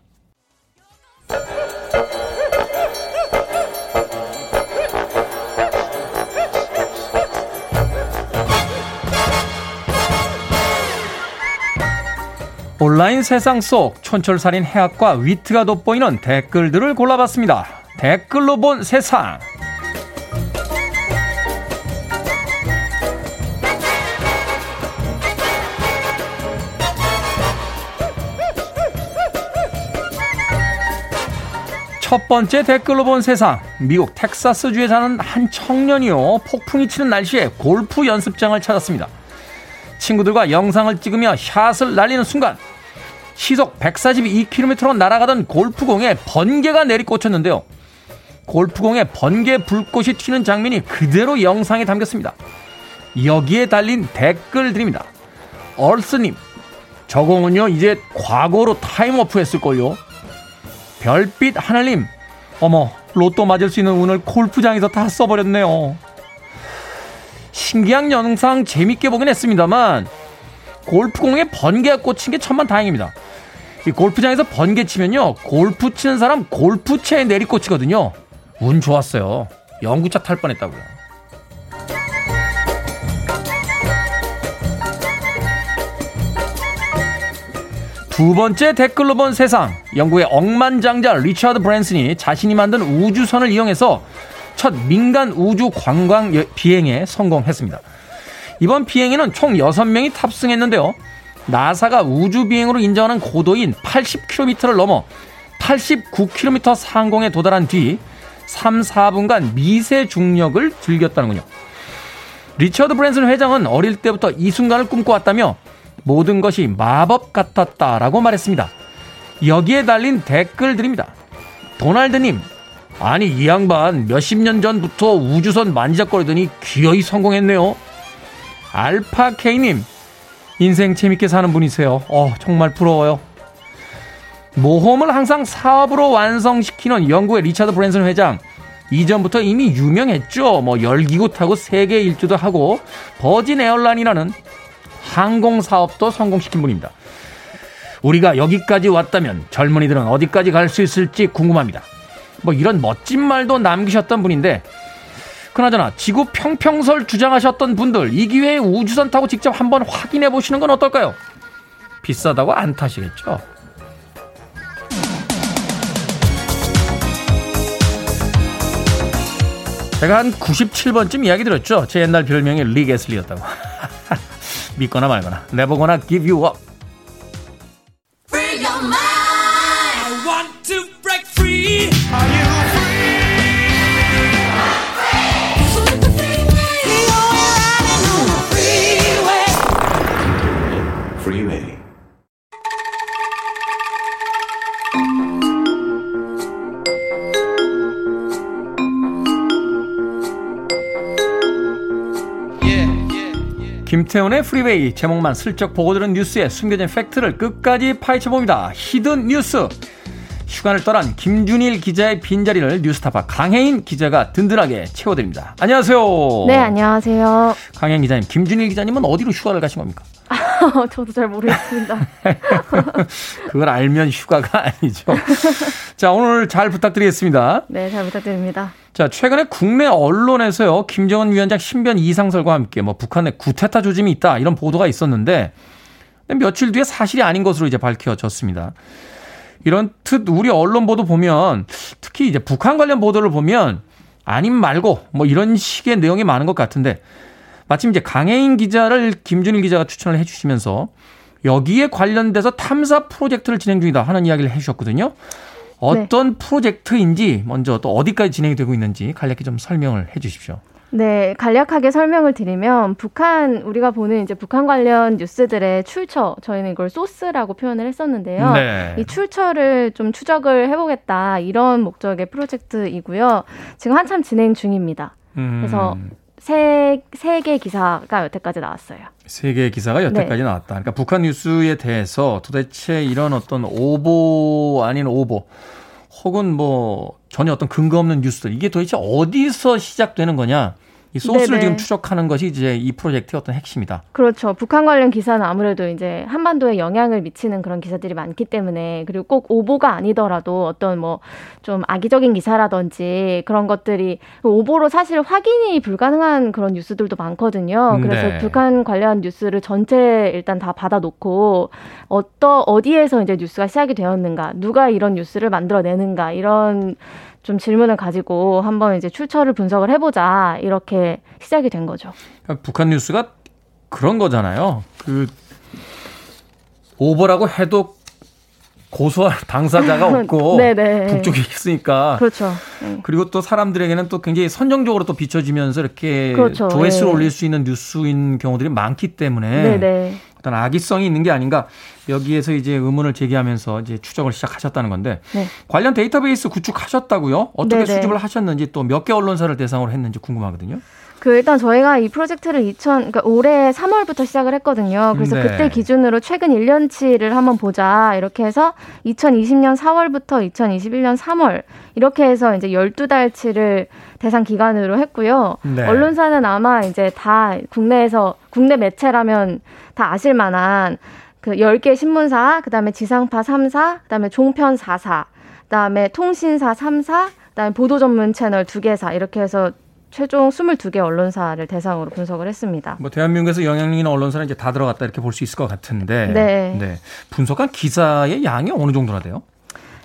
온라인 세상 속 촌철살인 해학과 위트가 돋보이는 댓글들을 골라봤습니다. 댓글로 본 세상. 첫 번째 댓글로 본 세상. 미국 텍사스주에 사는 한 청년이요. 폭풍이 치는 날씨에 골프 연습장을 찾았습니다. 친구들과 영상을 찍으며 샷을 날리는 순간 시속 142km로 날아가던 골프공에 번개가 내리꽂혔는데요. 골프공에 번개 불꽃이 튀는 장면이 그대로 영상에 담겼습니다. 여기에 달린 댓글들입니다. 얼스님, 저 공은요, 이제 과거로 time warp 했을걸요. 별빛 하늘님, 어머, 로또 맞을 수 있는 운을 골프장에서 다 써버렸네요. 신기한 영상 재밌게 보긴 했습니다만 골프공에 번개가 꽂힌 게 천만 다행입니다. 이 골프장에서 번개 치면요 골프 치는 사람 골프채에 내리꽂히거든요. 운 좋았어요. 영구차 탈 뻔했다고요. 두 번째 댓글로 본 세상. 영국의 억만장자 리처드 브랜슨이 자신이 만든 우주선을 이용해서 첫 민간 우주 관광 비행에 성공했습니다. 이번 비행에는 총 6명이 탑승했는데요. 나사가 우주 비행으로 인정하는 고도인 80km를 넘어 89km 상공에 도달한 뒤 3, 4분간 미세 중력을 즐겼다는군요. 리처드 브랜슨 회장은 어릴 때부터 이 순간을 꿈꿔왔다며 모든 것이 마법 같았다라고 말했습니다. 여기에 달린 댓글들입니다. 도날드님, 아니 이 양반 몇십 년 전부터 우주선 만지작거리더니 기어이 성공했네요. 알파케이님, 인생 재밌게 사는 분이세요. 어, 정말 부러워요. 모험을 항상 사업으로 완성시키는 영국의 리차드 브랜슨 회장. 이전부터 이미 유명했죠. 뭐 열기구 타고 세계 일주도 하고 버진 에어라인이라는 항공 사업도 성공시킨 분입니다. 우리가 여기까지 왔다면 젊은이들은 어디까지 갈 수 있을지 궁금합니다. 뭐 이런 멋진 말도 남기셨던 분인데 그나저나 지구 평평설 주장하셨던 분들 이 기회에 우주선 타고 직접 한번 확인해 보시는 건 어떨까요? 비싸다고 안 타시겠죠? 제가 한 97번쯤 이야기 들었죠. 제 옛날 별명이 리게슬리였다고. 믿거나 말거나. 내보거나 give you up. 김태훈의 프리웨이 제목만 슬쩍 보고 들은 뉴스에 숨겨진 팩트를 끝까지 파헤쳐봅니다. hidden 뉴스. 휴가를 떠난 김준일 기자의 빈자리를 뉴스타파 강혜인 기자가 든든하게 채워드립니다. 안녕하세요. 네, 안녕하세요. 강혜인 기자님, 김준일 기자님은 어디로 휴가를 가신 겁니까? 저도 잘 모르겠습니다. 그걸 알면 휴가가 아니죠. 자, 오늘 잘 부탁드리겠습니다. 네, 잘 부탁드립니다. 자, 최근에 국내 언론에서요, 김정은 위원장 신변 이상설과 함께 뭐 북한의 쿠데타 조짐이 있다, 이런 보도가 있었는데, 며칠 뒤에 사실이 아닌 것으로 이제 밝혀졌습니다. 이런 특 우리 언론 보도 보면 특히 이제 북한 관련 보도를 보면 아님 말고 뭐 이런 식의 내용이 많은 것 같은데 마침 이제 강혜인 기자를 김준일 기자가 추천을 해주시면서 여기에 관련돼서 탐사 프로젝트를 진행 중이다 하는 이야기를 해주셨거든요. 어떤 네. 프로젝트인지 먼저 또 어디까지 진행이 되고 있는지 간략히 좀 설명을 해 주십시오. 네, 간략하게 설명을 드리면 북한 우리가 보는 이제 북한 관련 뉴스들의 출처 저희는 이걸 소스라고 표현을 했었는데요. 네. 이 출처를 좀 추적을 해보겠다 이런 목적의 프로젝트이고요. 지금 한참 진행 중입니다. 음. 그래서 세, 세 개 기사가 여태까지 나왔어요. 세 개의 기사가 여태까지 네. 나왔다. 그러니까 북한 뉴스에 대해서 도대체 이런 어떤 오보 아닌 오보 혹은 뭐 전혀 어떤 근거 없는 뉴스들 이게 도대체 어디서 시작되는 거냐 이 소스를 네네. 지금 추적하는 것이 이제 이 프로젝트의 어떤 핵심이다. 그렇죠. 북한 관련 기사는 아무래도 이제 한반도에 영향을 미치는 그런 기사들이 많기 때문에 그리고 꼭 오보가 아니더라도 어떤 뭐 좀 악의적인 기사라든지 그런 것들이 오보로 사실 확인이 불가능한 그런 뉴스들도 많거든요. 그래서 네. 북한 관련 뉴스를 전체 일단 다 받아놓고 어떠 어디에서 이제 뉴스가 시작이 되었는가, 누가 이런 뉴스를 만들어내는가 이런 좀 질문을 가지고 한번 이제 출처를 분석을 해보자 이렇게 시작이 된 거죠. 그러니까 북한 뉴스가 그런 거잖아요. 그 오버라고 해도 고소할 당사자가 없고 북쪽에 있으니까 그렇죠. 네. 그리고 또 사람들에게는 또 굉장히 선정적으로 또 비춰지면서 이렇게 그렇죠. 조회수를 네. 올릴 수 있는 뉴스인 경우들이 많기 때문에 네네. 어떤 악의성이 있는 게 아닌가 여기에서 이제 의문을 제기하면서 이제 추적을 시작하셨다는 건데 네. 관련 데이터베이스 구축하셨다고요? 어떻게 네네. 수집을 하셨는지 또 몇 개 언론사를 대상으로 했는지 궁금하거든요. 그 일단 저희가 이 프로젝트를 2000 그러니까 올해 3월부터 시작을 했거든요. 그래서 네. 그때 기준으로 최근 1년치를 한번 보자. 이렇게 해서 2020년 4월부터 2021년 3월 이렇게 해서 이제 12달치를 대상 기간으로 했고요. 네. 언론사는 아마 이제 다 국내에서 국내 매체라면 다 아실 만한 그 10개 신문사, 그다음에 지상파 3사, 그다음에 종편 4사, 그다음에 통신사 3사, 그다음에 보도 전문 채널 2개사 이렇게 해서 최종 22개 언론사를 대상으로 분석을 했습니다. 뭐 대한민국에서 영향력 있는 언론사는 이제 다 들어갔다 이렇게 볼 수 있을 것 같은데. 네. 네. 분석한 기사의 양이 어느 정도나 돼요?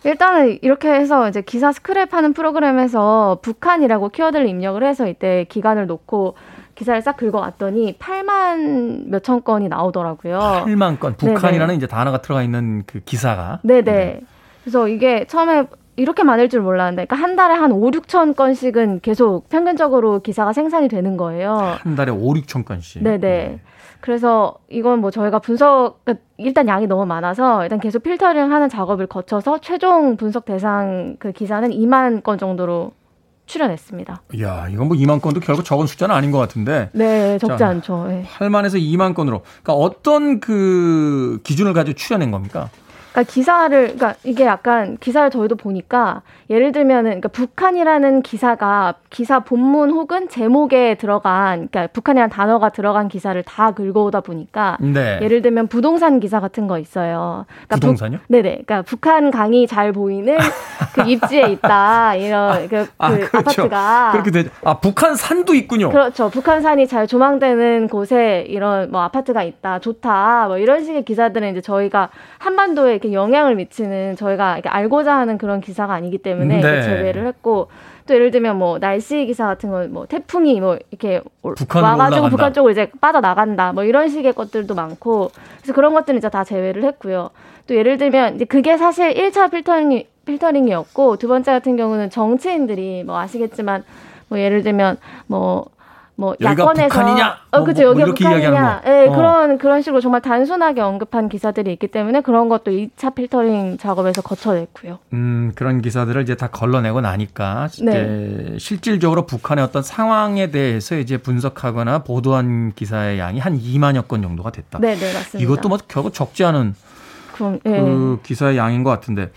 일단은 이렇게 해서 이제 기사 스크랩하는 프로그램에서 북한이라고 키워드를 입력을 해서 이때 기간을 놓고 기사를 싹 긁어왔더니 8만 몇천 건이 나오더라고요. 8만 건. 북한이라는 네네. 이제 단어가 들어가 있는 그 기사가. 네네. 네. 그래서 이게 처음에 이렇게 많을 줄 몰랐는데, 그러니까 한 달에 한 5, 6천 건씩은 계속 평균적으로 기사가 생산이 되는 거예요. 한 달에 5, 6천 건씩. 네네. 네. 그래서 이건 뭐 저희가 분석, 그러니까 일단 양이 너무 많아서 일단 계속 필터링 하는 작업을 거쳐서 최종 분석 대상 그 기사는 2만 건 정도로 출연했습니다. 이야, 이건 뭐 2만 건도 결국 적은 숫자는 아닌 것 같은데. 네, 적지 자, 않죠. 네. 8만에서 2만 건으로. 그러니까 어떤 그 기준을 가지고 출연한 겁니까? 그러니까 기사를 그러니까 이게 약간 기사를 저희도 보니까 예를 들면은 그러니까 북한이라는 기사가 기사 본문 혹은 제목에 들어간 그러니까 북한이라는 단어가 들어간 기사를 다 긁어오다 보니까 네. 예를 들면 부동산 기사 같은 거 있어요. 그러니까 부동산요? 부, 네네. 그러니까 북한 강이 잘 보이는 그 입지에 있다 이런 아, 그, 아, 그 그렇죠. 아파트가 그렇게 되. 아 북한 산도 있군요. 그렇죠. 북한 산이 잘 조망되는 곳에 이런 뭐 아파트가 있다 좋다 뭐 이런 식의 기사들은 이제 저희가 한반도에 이렇게 영향을 미치는 저희가 이렇게 알고자 하는 그런 기사가 아니기 때문에 네. 제외를 했고 또 예를 들면 뭐 날씨 기사 같은 거뭐 태풍이 뭐 이렇게 와가지고 올라간다. 북한 쪽으로 이제 빠져 나간다 뭐 이런 식의 것들도 많고 그래서 그런 것들은 이제 다 제외를 했고요. 또 예를 들면 이제 그게 사실 1차 필터링이 필터링이었고 두 번째 같은 경우는 정치인들이 뭐 아시겠지만 뭐 예를 들면 뭐 뭐 야권에서 북한이냐? 어 뭐, 그죠 뭐, 여기 북한이냐? 예, 네, 어. 그런 그런 식으로 정말 단순하게 언급한 기사들이 있기 때문에 그런 것도 2차 필터링 작업에서 거쳐냈고요. 음 그런 기사들을 이제 다 걸러내고 나니까 네. 실질적으로 북한의 어떤 상황에 대해서 이제 분석하거나 보도한 기사의 양이 한 2만여 건 정도가 됐다. 네, 네 맞습니다. 이것도 뭐 결국 적지 않은 그럼, 네. 그 기사의 양인 것 같은데.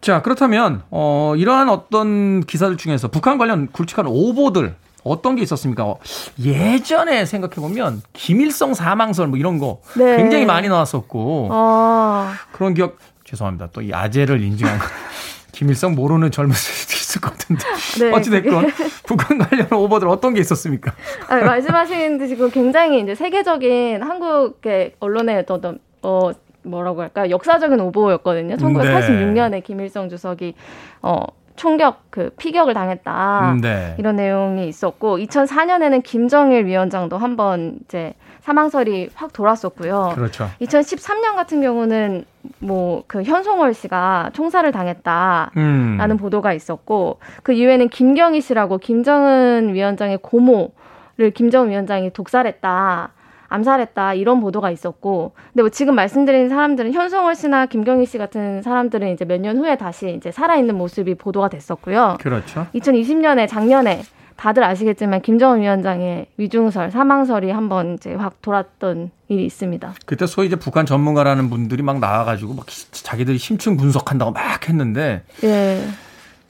자 그렇다면 어 이러한 어떤 기사들 중에서 북한 관련 굵직한 오보들 어떤 게 있었습니까? 예전에 생각해 보면 김일성 사망설 뭐 이런 거 네. 굉장히 많이 나왔었고 어. 그런 기억 죄송합니다. 또 이 아재를 인증한 김일성 모르는 젊은 세대도 있을 것 같은데 네. 어찌됐건 북한 관련 오버들 어떤 게 있었습니까? 아니, 말씀하신 듯이 그 굉장히 이제 세계적인 한국의 언론의 어떤 어 뭐라고 할까 역사적인 오보였거든요. 1986년에 네. 김일성 주석이 어 총격 그 피격을 당했다 음, 네. 이런 내용이 있었고 2004년에는 김정일 위원장도 한번 이제 사망설이 확 돌았었고요. 그렇죠. 2013년 같은 경우는 뭐 그 현송월 씨가 총살을 당했다라는 음. 보도가 있었고 그 이후에는 김경희 씨라고 김정은 위원장의 고모 를 김정은 위원장이 독살했다. 암살했다 이런 보도가 있었고 근데 뭐 지금 말씀드린 사람들은 현성월 씨나 김경희 씨 같은 사람들은 이제 몇 년 후에 다시 이제 살아있는 모습이 보도가 됐었고요. 그렇죠. 2020년에 작년에 다들 아시겠지만 김정은 위원장의 위중설 사망설이 한번 이제 확 돌았던 일이 있습니다. 그때 소위 이제 북한 전문가라는 분들이 막 나와가지고 막 자기들이 심층 분석한다고 막 했는데. 예.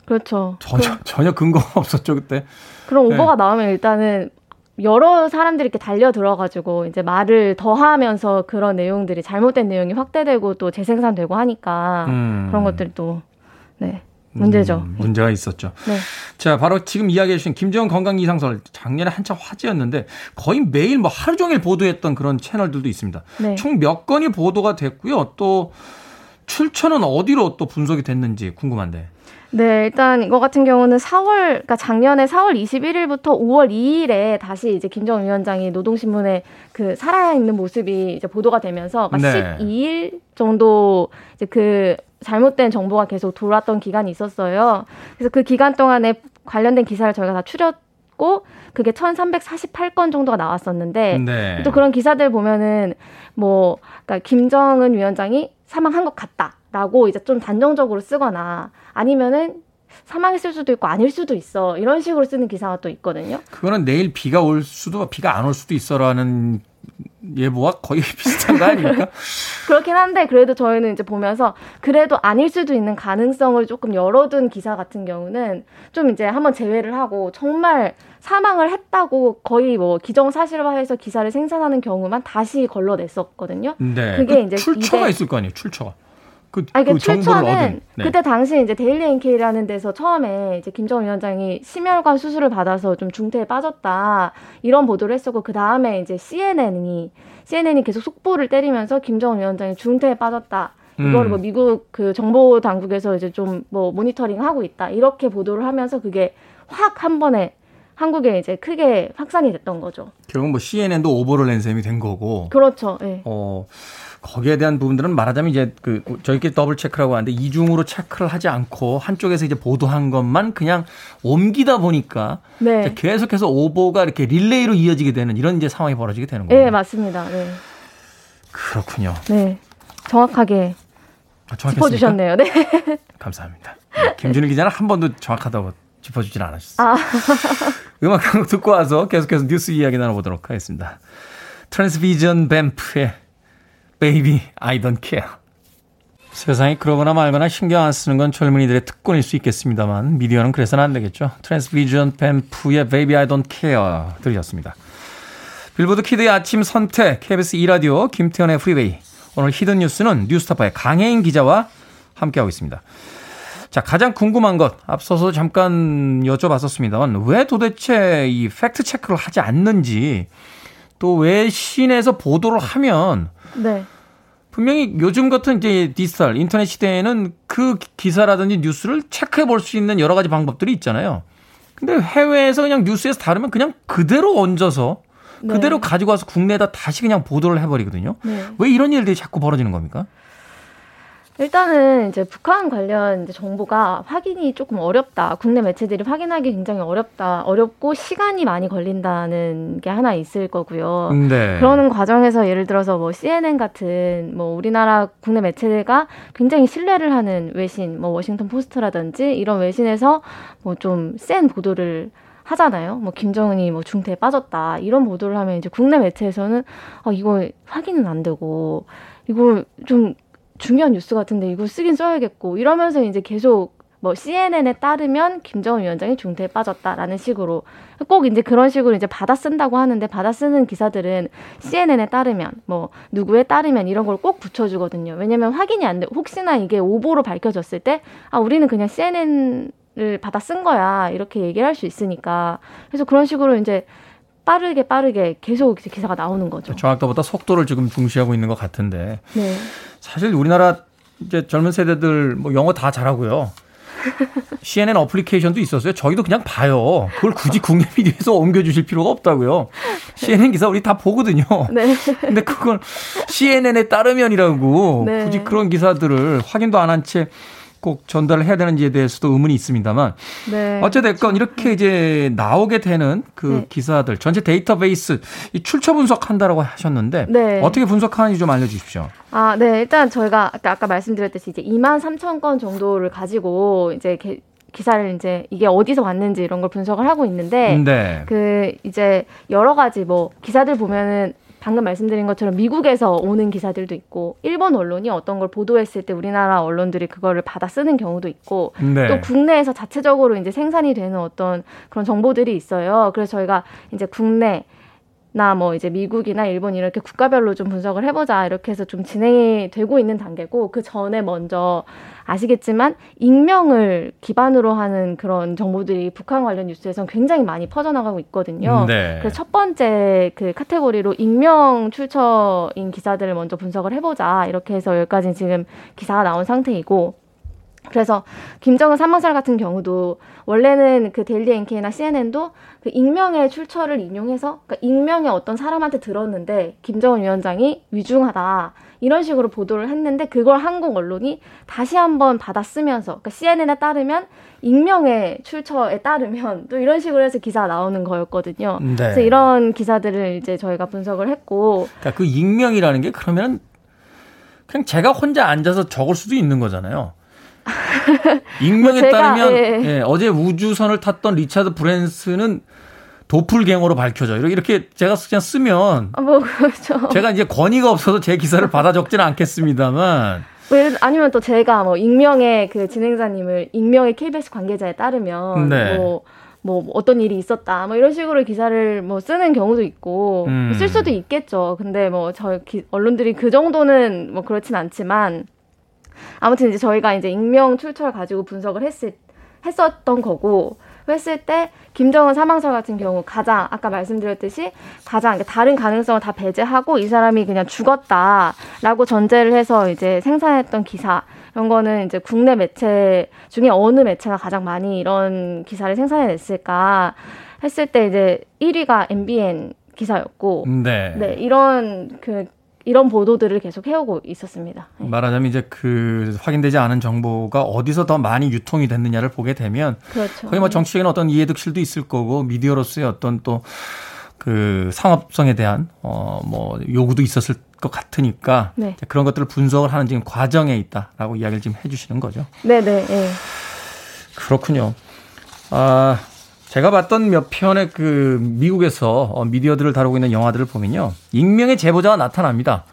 그렇죠. 전혀 전혀 근거가 없었죠 그때. 그럼 오버가 네. 나오면 일단은 여러 사람들이 이렇게 달려 들어가지고 이제 말을 더 하면서 그런 내용들이 잘못된 내용이 확대되고 또 재생산되고 하니까 음. 그런 것들이 또, 네. 문제죠. 음, 문제가 있었죠. 네. 자, 바로 지금 이야기해 주신 김정은 건강 이상설 작년에 한참 화제였는데 거의 매일 뭐 하루 종일 보도했던 그런 채널들도 있습니다. 네. 총몇 건이 보도가 됐고요. 또 출처는 어디로 또 분석이 됐는지 궁금한데. 네, 일단 이거 같은 경우는 4월, 그러니까 작년에 4월 21일부터 5월 2일에 다시 이제 김정은 위원장이 노동신문에 그 살아 있는 모습이 이제 보도가 되면서 그러니까 네. 12일 정도 이제 그 잘못된 정보가 계속 돌았던 기간이 있었어요. 그래서 그 기간 동안에 관련된 기사를 저희가 다 추렸 고 그게 1348건 정도가 나왔었는데 네. 또 그런 기사들 보면은 뭐 그러니까 김정은 위원장이 사망한 것 같다 라고 이제 좀 단정적으로 쓰거나 아니면은 사망했을 수도 있고 아닐 수도 있어 이런 식으로 쓰는 기사가 또 있거든요. 그거는 내일 비가 올 수도 비가 안 올 수도 있어라는 예보와 거의 비슷한 거 아닙니까? 그렇긴 한데 그래도 저희는 이제 보면서 그래도 아닐 수도 있는 가능성을 조금 열어둔 기사 같은 경우는 좀 이제 한번 제외를 하고 정말 사망을 했다고 거의 뭐 기정사실화해서 기사를 생산하는 경우만 다시 걸러냈었거든요. 네. 그게 그 이제 출처가 있을 거 아니에요. 출처가. 그, 아, 그, 그 출처는 네. 그때 당시 이제 데일리 NK라는 데서 처음에 이제 김정은 위원장이 심혈관 수술을 받아서 좀 중태에 빠졌다 이런 보도를 했었고 그 다음에 이제 CNN이 CNN이 계속 속보를 때리면서 김정은 위원장이 중태에 빠졌다. 이거를 음. 뭐 미국 그 정보 당국에서 이제 좀 뭐 모니터링 하고 있다 이렇게 보도를 하면서 그게 확 한 번에 한국에 이제 크게 확산이 됐던 거죠. 결국 뭐 CNN도 오보를 낸 셈이 된 거고. 그렇죠. 네. 어, 거기에 대한 부분들은 말하자면 이제 그 저희끼리 double check라고 하는데 이중으로 체크를 하지 않고 한쪽에서 이제 보도한 것만 그냥 옮기다 보니까 네. 계속해서 오보가 이렇게 릴레이로 이어지게 되는 이런 이제 상황이 벌어지게 되는 거예요. 네, 맞습니다. 네. 그렇군요. 네. 정확하게 아, 짚어주셨네요. 네. 감사합니다. 네, 김준일 기자는 한 번도 정확하다고 짚어주진 않으셨어요. 아. 음악 한곡 듣고 와서 계속해서 뉴스 이야기 나눠보도록 하겠습니다. 트랜스비전 뱀프의 Baby I Don't Care. 세상이 그러거나 말거나 신경 안 쓰는 건 젊은이들의 특권일 수 있겠습니다만 미디어는 그래서는 안 되겠죠. 트랜스비전 뱀프의 Baby I Don't Care 들으셨습니다. 빌보드 키드의 아침 선택 KBS 2라디오 김태현의 프리웨이 오늘 히든 뉴스는 뉴스타파의 강혜인 기자와 함께하고 있습니다. 자, 가장 궁금한 것 앞서서 잠깐 여쭤봤었습니다만 왜 도대체 이 팩트 체크를 하지 않는지 또 외신에서 보도를 하면 네. 분명히 요즘 같은 이제 디지털 인터넷 시대에는 그 기사라든지 뉴스를 체크해 볼 수 있는 여러 가지 방법들이 있잖아요. 근데 해외에서 그냥 뉴스에서 다루면 그냥 그대로 얹어서 네. 그대로 가지고 와서 국내에다 다시 그냥 보도를 해버리거든요. 네. 왜 이런 일들이 자꾸 벌어지는 겁니까? 일단은 이제 북한 관련 이제 정보가 확인이 조금 어렵다. 국내 매체들이 확인하기 굉장히 어렵다. 어렵고 시간이 많이 걸린다는 게 하나 있을 거고요. 네. 그러는 과정에서 예를 들어서 뭐 CNN 같은 뭐 우리나라 국내 매체가 굉장히 신뢰를 하는 외신, 뭐 워싱턴 포스트라든지 이런 외신에서 뭐 좀 센 보도를 하잖아요. 뭐 김정은이 뭐 중태에 빠졌다 이런 보도를 하면 이제 국내 매체에서는 아 이거 확인은 안 되고 이거 좀 중요한 뉴스 같은데 이거 쓰긴 써야겠고 이러면서 이제 계속 뭐 CNN에 따르면 김정은 위원장이 중태에 빠졌다라는 식으로 꼭 이제 그런 식으로 이제 받아 쓴다고 하는데 받아 쓰는 기사들은 CNN에 따르면 뭐 누구에 따르면 이런 걸 꼭 붙여주거든요. 왜냐면 확인이 안 돼. 혹시나 이게 오보로 밝혀졌을 때 아 우리는 그냥 CNN을 받아 쓴 거야 이렇게 얘기를 할 수 있으니까 그래서 그런 식으로 이제 빠르게 빠르게 계속 기사가 나오는 거죠. 정확도보다 속도를 지금 중시하고 있는 것 같은데. 네. 사실 우리나라 이제 젊은 세대들 뭐 영어 다 잘하고요. CNN 어플리케이션도 있었어요. 저희도 그냥 봐요. 그걸 굳이 국내 미디어에서 옮겨주실 필요가 없다고요. CNN 기사 우리 다 보거든요. 네. 근데 그걸 CNN에 따르면이라고 네. 굳이 그런 기사들을 확인도 안 한 채 꼭 전달을 해야 되는지에 대해서도 의문이 있습니다만 네. 어찌됐건 이렇게 이제 나오게 되는 그 네. 기사들 전체 데이터베이스 이 출처 분석한다라고 하셨는데 네. 어떻게 분석하는지 좀 알려주십시오. 아, 네. 일단 저희가 아까, 아까 말씀드렸듯이 이제 2만 3천 건 정도를 가지고 이제 게, 기사를 이제 이게 어디서 왔는지 이런 걸 분석을 하고 있는데 네. 그 이제 여러 가지 뭐 기사들 보면은 방금 말씀드린 것처럼 미국에서 오는 기사들도 있고 일본 언론이 어떤 걸 보도했을 때 우리나라 언론들이 그거를 받아 쓰는 경우도 있고 네. 또 국내에서 자체적으로 이제 생산이 되는 어떤 그런 정보들이 있어요. 그래서 저희가 이제 국내 나뭐 이제 미국이나 일본 이렇게 국가별로 좀 분석을 해보자 이렇게 해서 좀 진행이 되고 있는 단계고 그 전에 먼저 아시겠지만 익명을 기반으로 하는 그런 정보들이 북한 관련 뉴스에선 굉장히 많이 퍼져나가고 있거든요. 네. 그래서 첫 번째 그 카테고리로 익명 출처인 기사들을 먼저 분석을 해보자 이렇게 해서 여기까지 지금 기사가 나온 상태이고 그래서 김정은 사망살 같은 경우도 원래는 그 데일리 NK나 CNN도 그 익명의 출처를 인용해서 그러니까 익명의 어떤 사람한테 들었는데 김정은 위원장이 위중하다 이런 식으로 보도를 했는데 그걸 한국 언론이 다시 한번 받아 쓰면서 그러니까 CNN에 따르면 익명의 출처에 따르면 또 이런 식으로 해서 기사가 나오는 거였거든요. 네. 그래서 이런 기사들을 이제 저희가 분석을 했고 그러니까 그 익명이라는 게 그러면 그냥 제가 혼자 앉아서 적을 수도 있는 거잖아요. 익명에 뭐 따르면 예. 예, 어제 우주선을 탔던 리차드 브랜슨은 도플갱어로 밝혀져. 이렇게 제가 그냥 쓰면 아, 뭐 그렇죠. 제가 이제 권위가 없어서 제 기사를 받아 적지는 않겠습니다만 뭐 아니면 또 제가 뭐 익명의 그 진행자님을 익명의 KBS 관계자에 따르면 네. 뭐, 뭐 어떤 일이 있었다 뭐 이런 식으로 기사를 뭐 쓰는 경우도 있고 음. 쓸 수도 있겠죠. 근데 뭐 저 언론들이 그 정도는 뭐 그렇진 않지만 아무튼 이제 저희가 이제 익명 출처를 가지고 분석을 했을 했었던 거고 했을 때 김정은 사망설 같은 경우 가장 아까 말씀드렸듯이 가장 다른 가능성을 다 배제하고 이 사람이 그냥 죽었다라고 전제를 해서 이제 생산했던 기사 이런 거는 이제 국내 매체 중에 어느 매체가 가장 많이 이런 기사를 생산해냈을까 했을 때 이제 1위가 MBN 기사였고 네. 네 이런 그 이런 보도들을 계속 해오고 있었습니다. 네. 말하자면 이제 그 확인되지 않은 정보가 어디서 더 많이 유통이 됐느냐를 보게 되면 그렇죠. 거기 뭐 정치적인 어떤 이해득실도 있을 거고 미디어로서의 어떤 또 그 상업성에 대한 어 뭐 요구도 있었을 것 같으니까 네. 그런 것들을 분석을 하는 지금 과정에 있다라고 이야기를 지금 해주시는 거죠. 네네. 네. 그렇군요. 아 제가 봤던 몇 편의 그 미국에서 어, 미디어들을 다루고 있는 영화들을 보면요. 익명의 제보자가 나타납니다.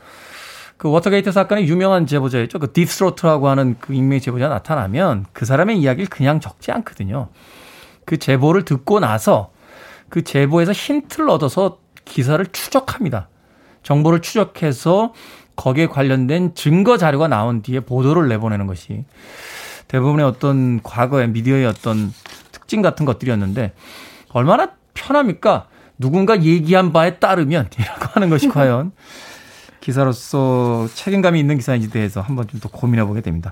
그 워터게이트 사건의 유명한 제보자였죠. 그 딥스로트라고 하는 그 익명의 제보자가 나타나면 그 사람의 이야기를 그냥 적지 않거든요. 그 제보를 듣고 나서 그 제보에서 힌트를 얻어서 기사를 추적합니다. 정보를 추적해서 거기에 관련된 증거 자료가 나온 뒤에 보도를 내보내는 것이 대부분의 어떤 과거의 미디어의 어떤 특징 같은 것들이었는데 얼마나 편합니까? 누군가 얘기한 바에 따르면 이라고 하는 것이 과연 기사로서 책임감이 있는 기사인지 대해서 한번 좀 더 고민해 보게 됩니다.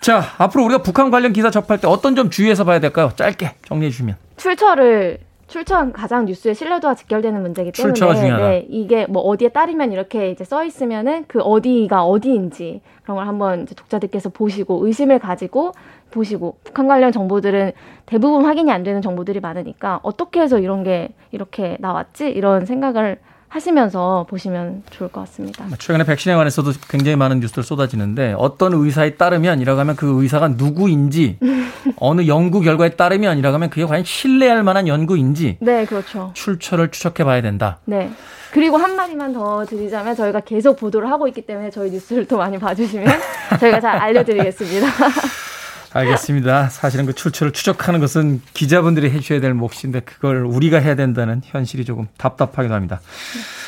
자, 앞으로 우리가 북한 관련 기사 접할 때 어떤 점 주의해서 봐야 될까요? 짧게 정리해 주시면. 출처를 출처는 가장 뉴스의 신뢰도와 직결되는 문제이기 때문에. 네, 이게 뭐 어디에 따르면 이렇게 이제 써 있으면은 그 어디가 어디인지 그런 걸 한번 독자들께서 보시고 의심을 가지고 보시고 북한 관련 정보들은 대부분 확인이 안 되는 정보들이 많으니까 어떻게 해서 이런 게 이렇게 나왔지 이런 생각을 하시면서 보시면 좋을 것 같습니다. 뭐 최근에 백신에 관해서도 굉장히 많은 뉴스들 쏟아지는데 어떤 의사에 따르면 이라고 하면 그 의사가 누구인지 어느 연구 결과에 따르면 이라고 하면 그게 과연 신뢰할 만한 연구인지 네, 그렇죠. 출처를 추적해 봐야 된다. 네. 그리고 한 마디만 더 드리자면 저희가 계속 보도를 하고 있기 때문에 저희 뉴스를 또 많이 봐주시면 저희가 잘 알려드리겠습니다. 알겠습니다. 사실은 그 출처를 추적하는 것은 기자분들이 해주셔야 될 몫인데 그걸 우리가 해야 된다는 현실이 조금 답답하기도 합니다.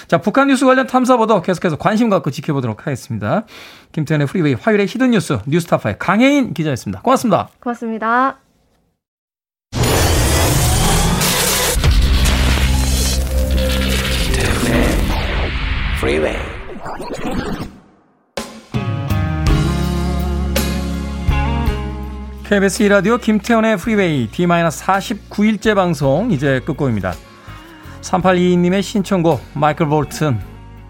자, 북한 뉴스 관련 탐사 보도 계속해서 관심 갖고 지켜보도록 하겠습니다. 김태현의 프리웨이 화요일의 히든 뉴스 뉴스타파의 강혜인 기자였습니다. 고맙습니다. 고맙습니다. 프리웨이 KBS 2라디오 김태훈의 프리웨이 D-49일째 방송 이제 끝곡입니다. 3822님의 신청곡 마이클 볼튼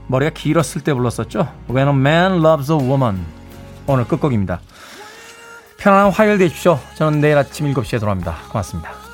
머리가 길었을 때 불렀었죠. When a man loves a woman 오늘 끝곡입니다. 편안한 화요일 되십시오. 저는 내일 아침 7시에 돌아옵니다. 고맙습니다.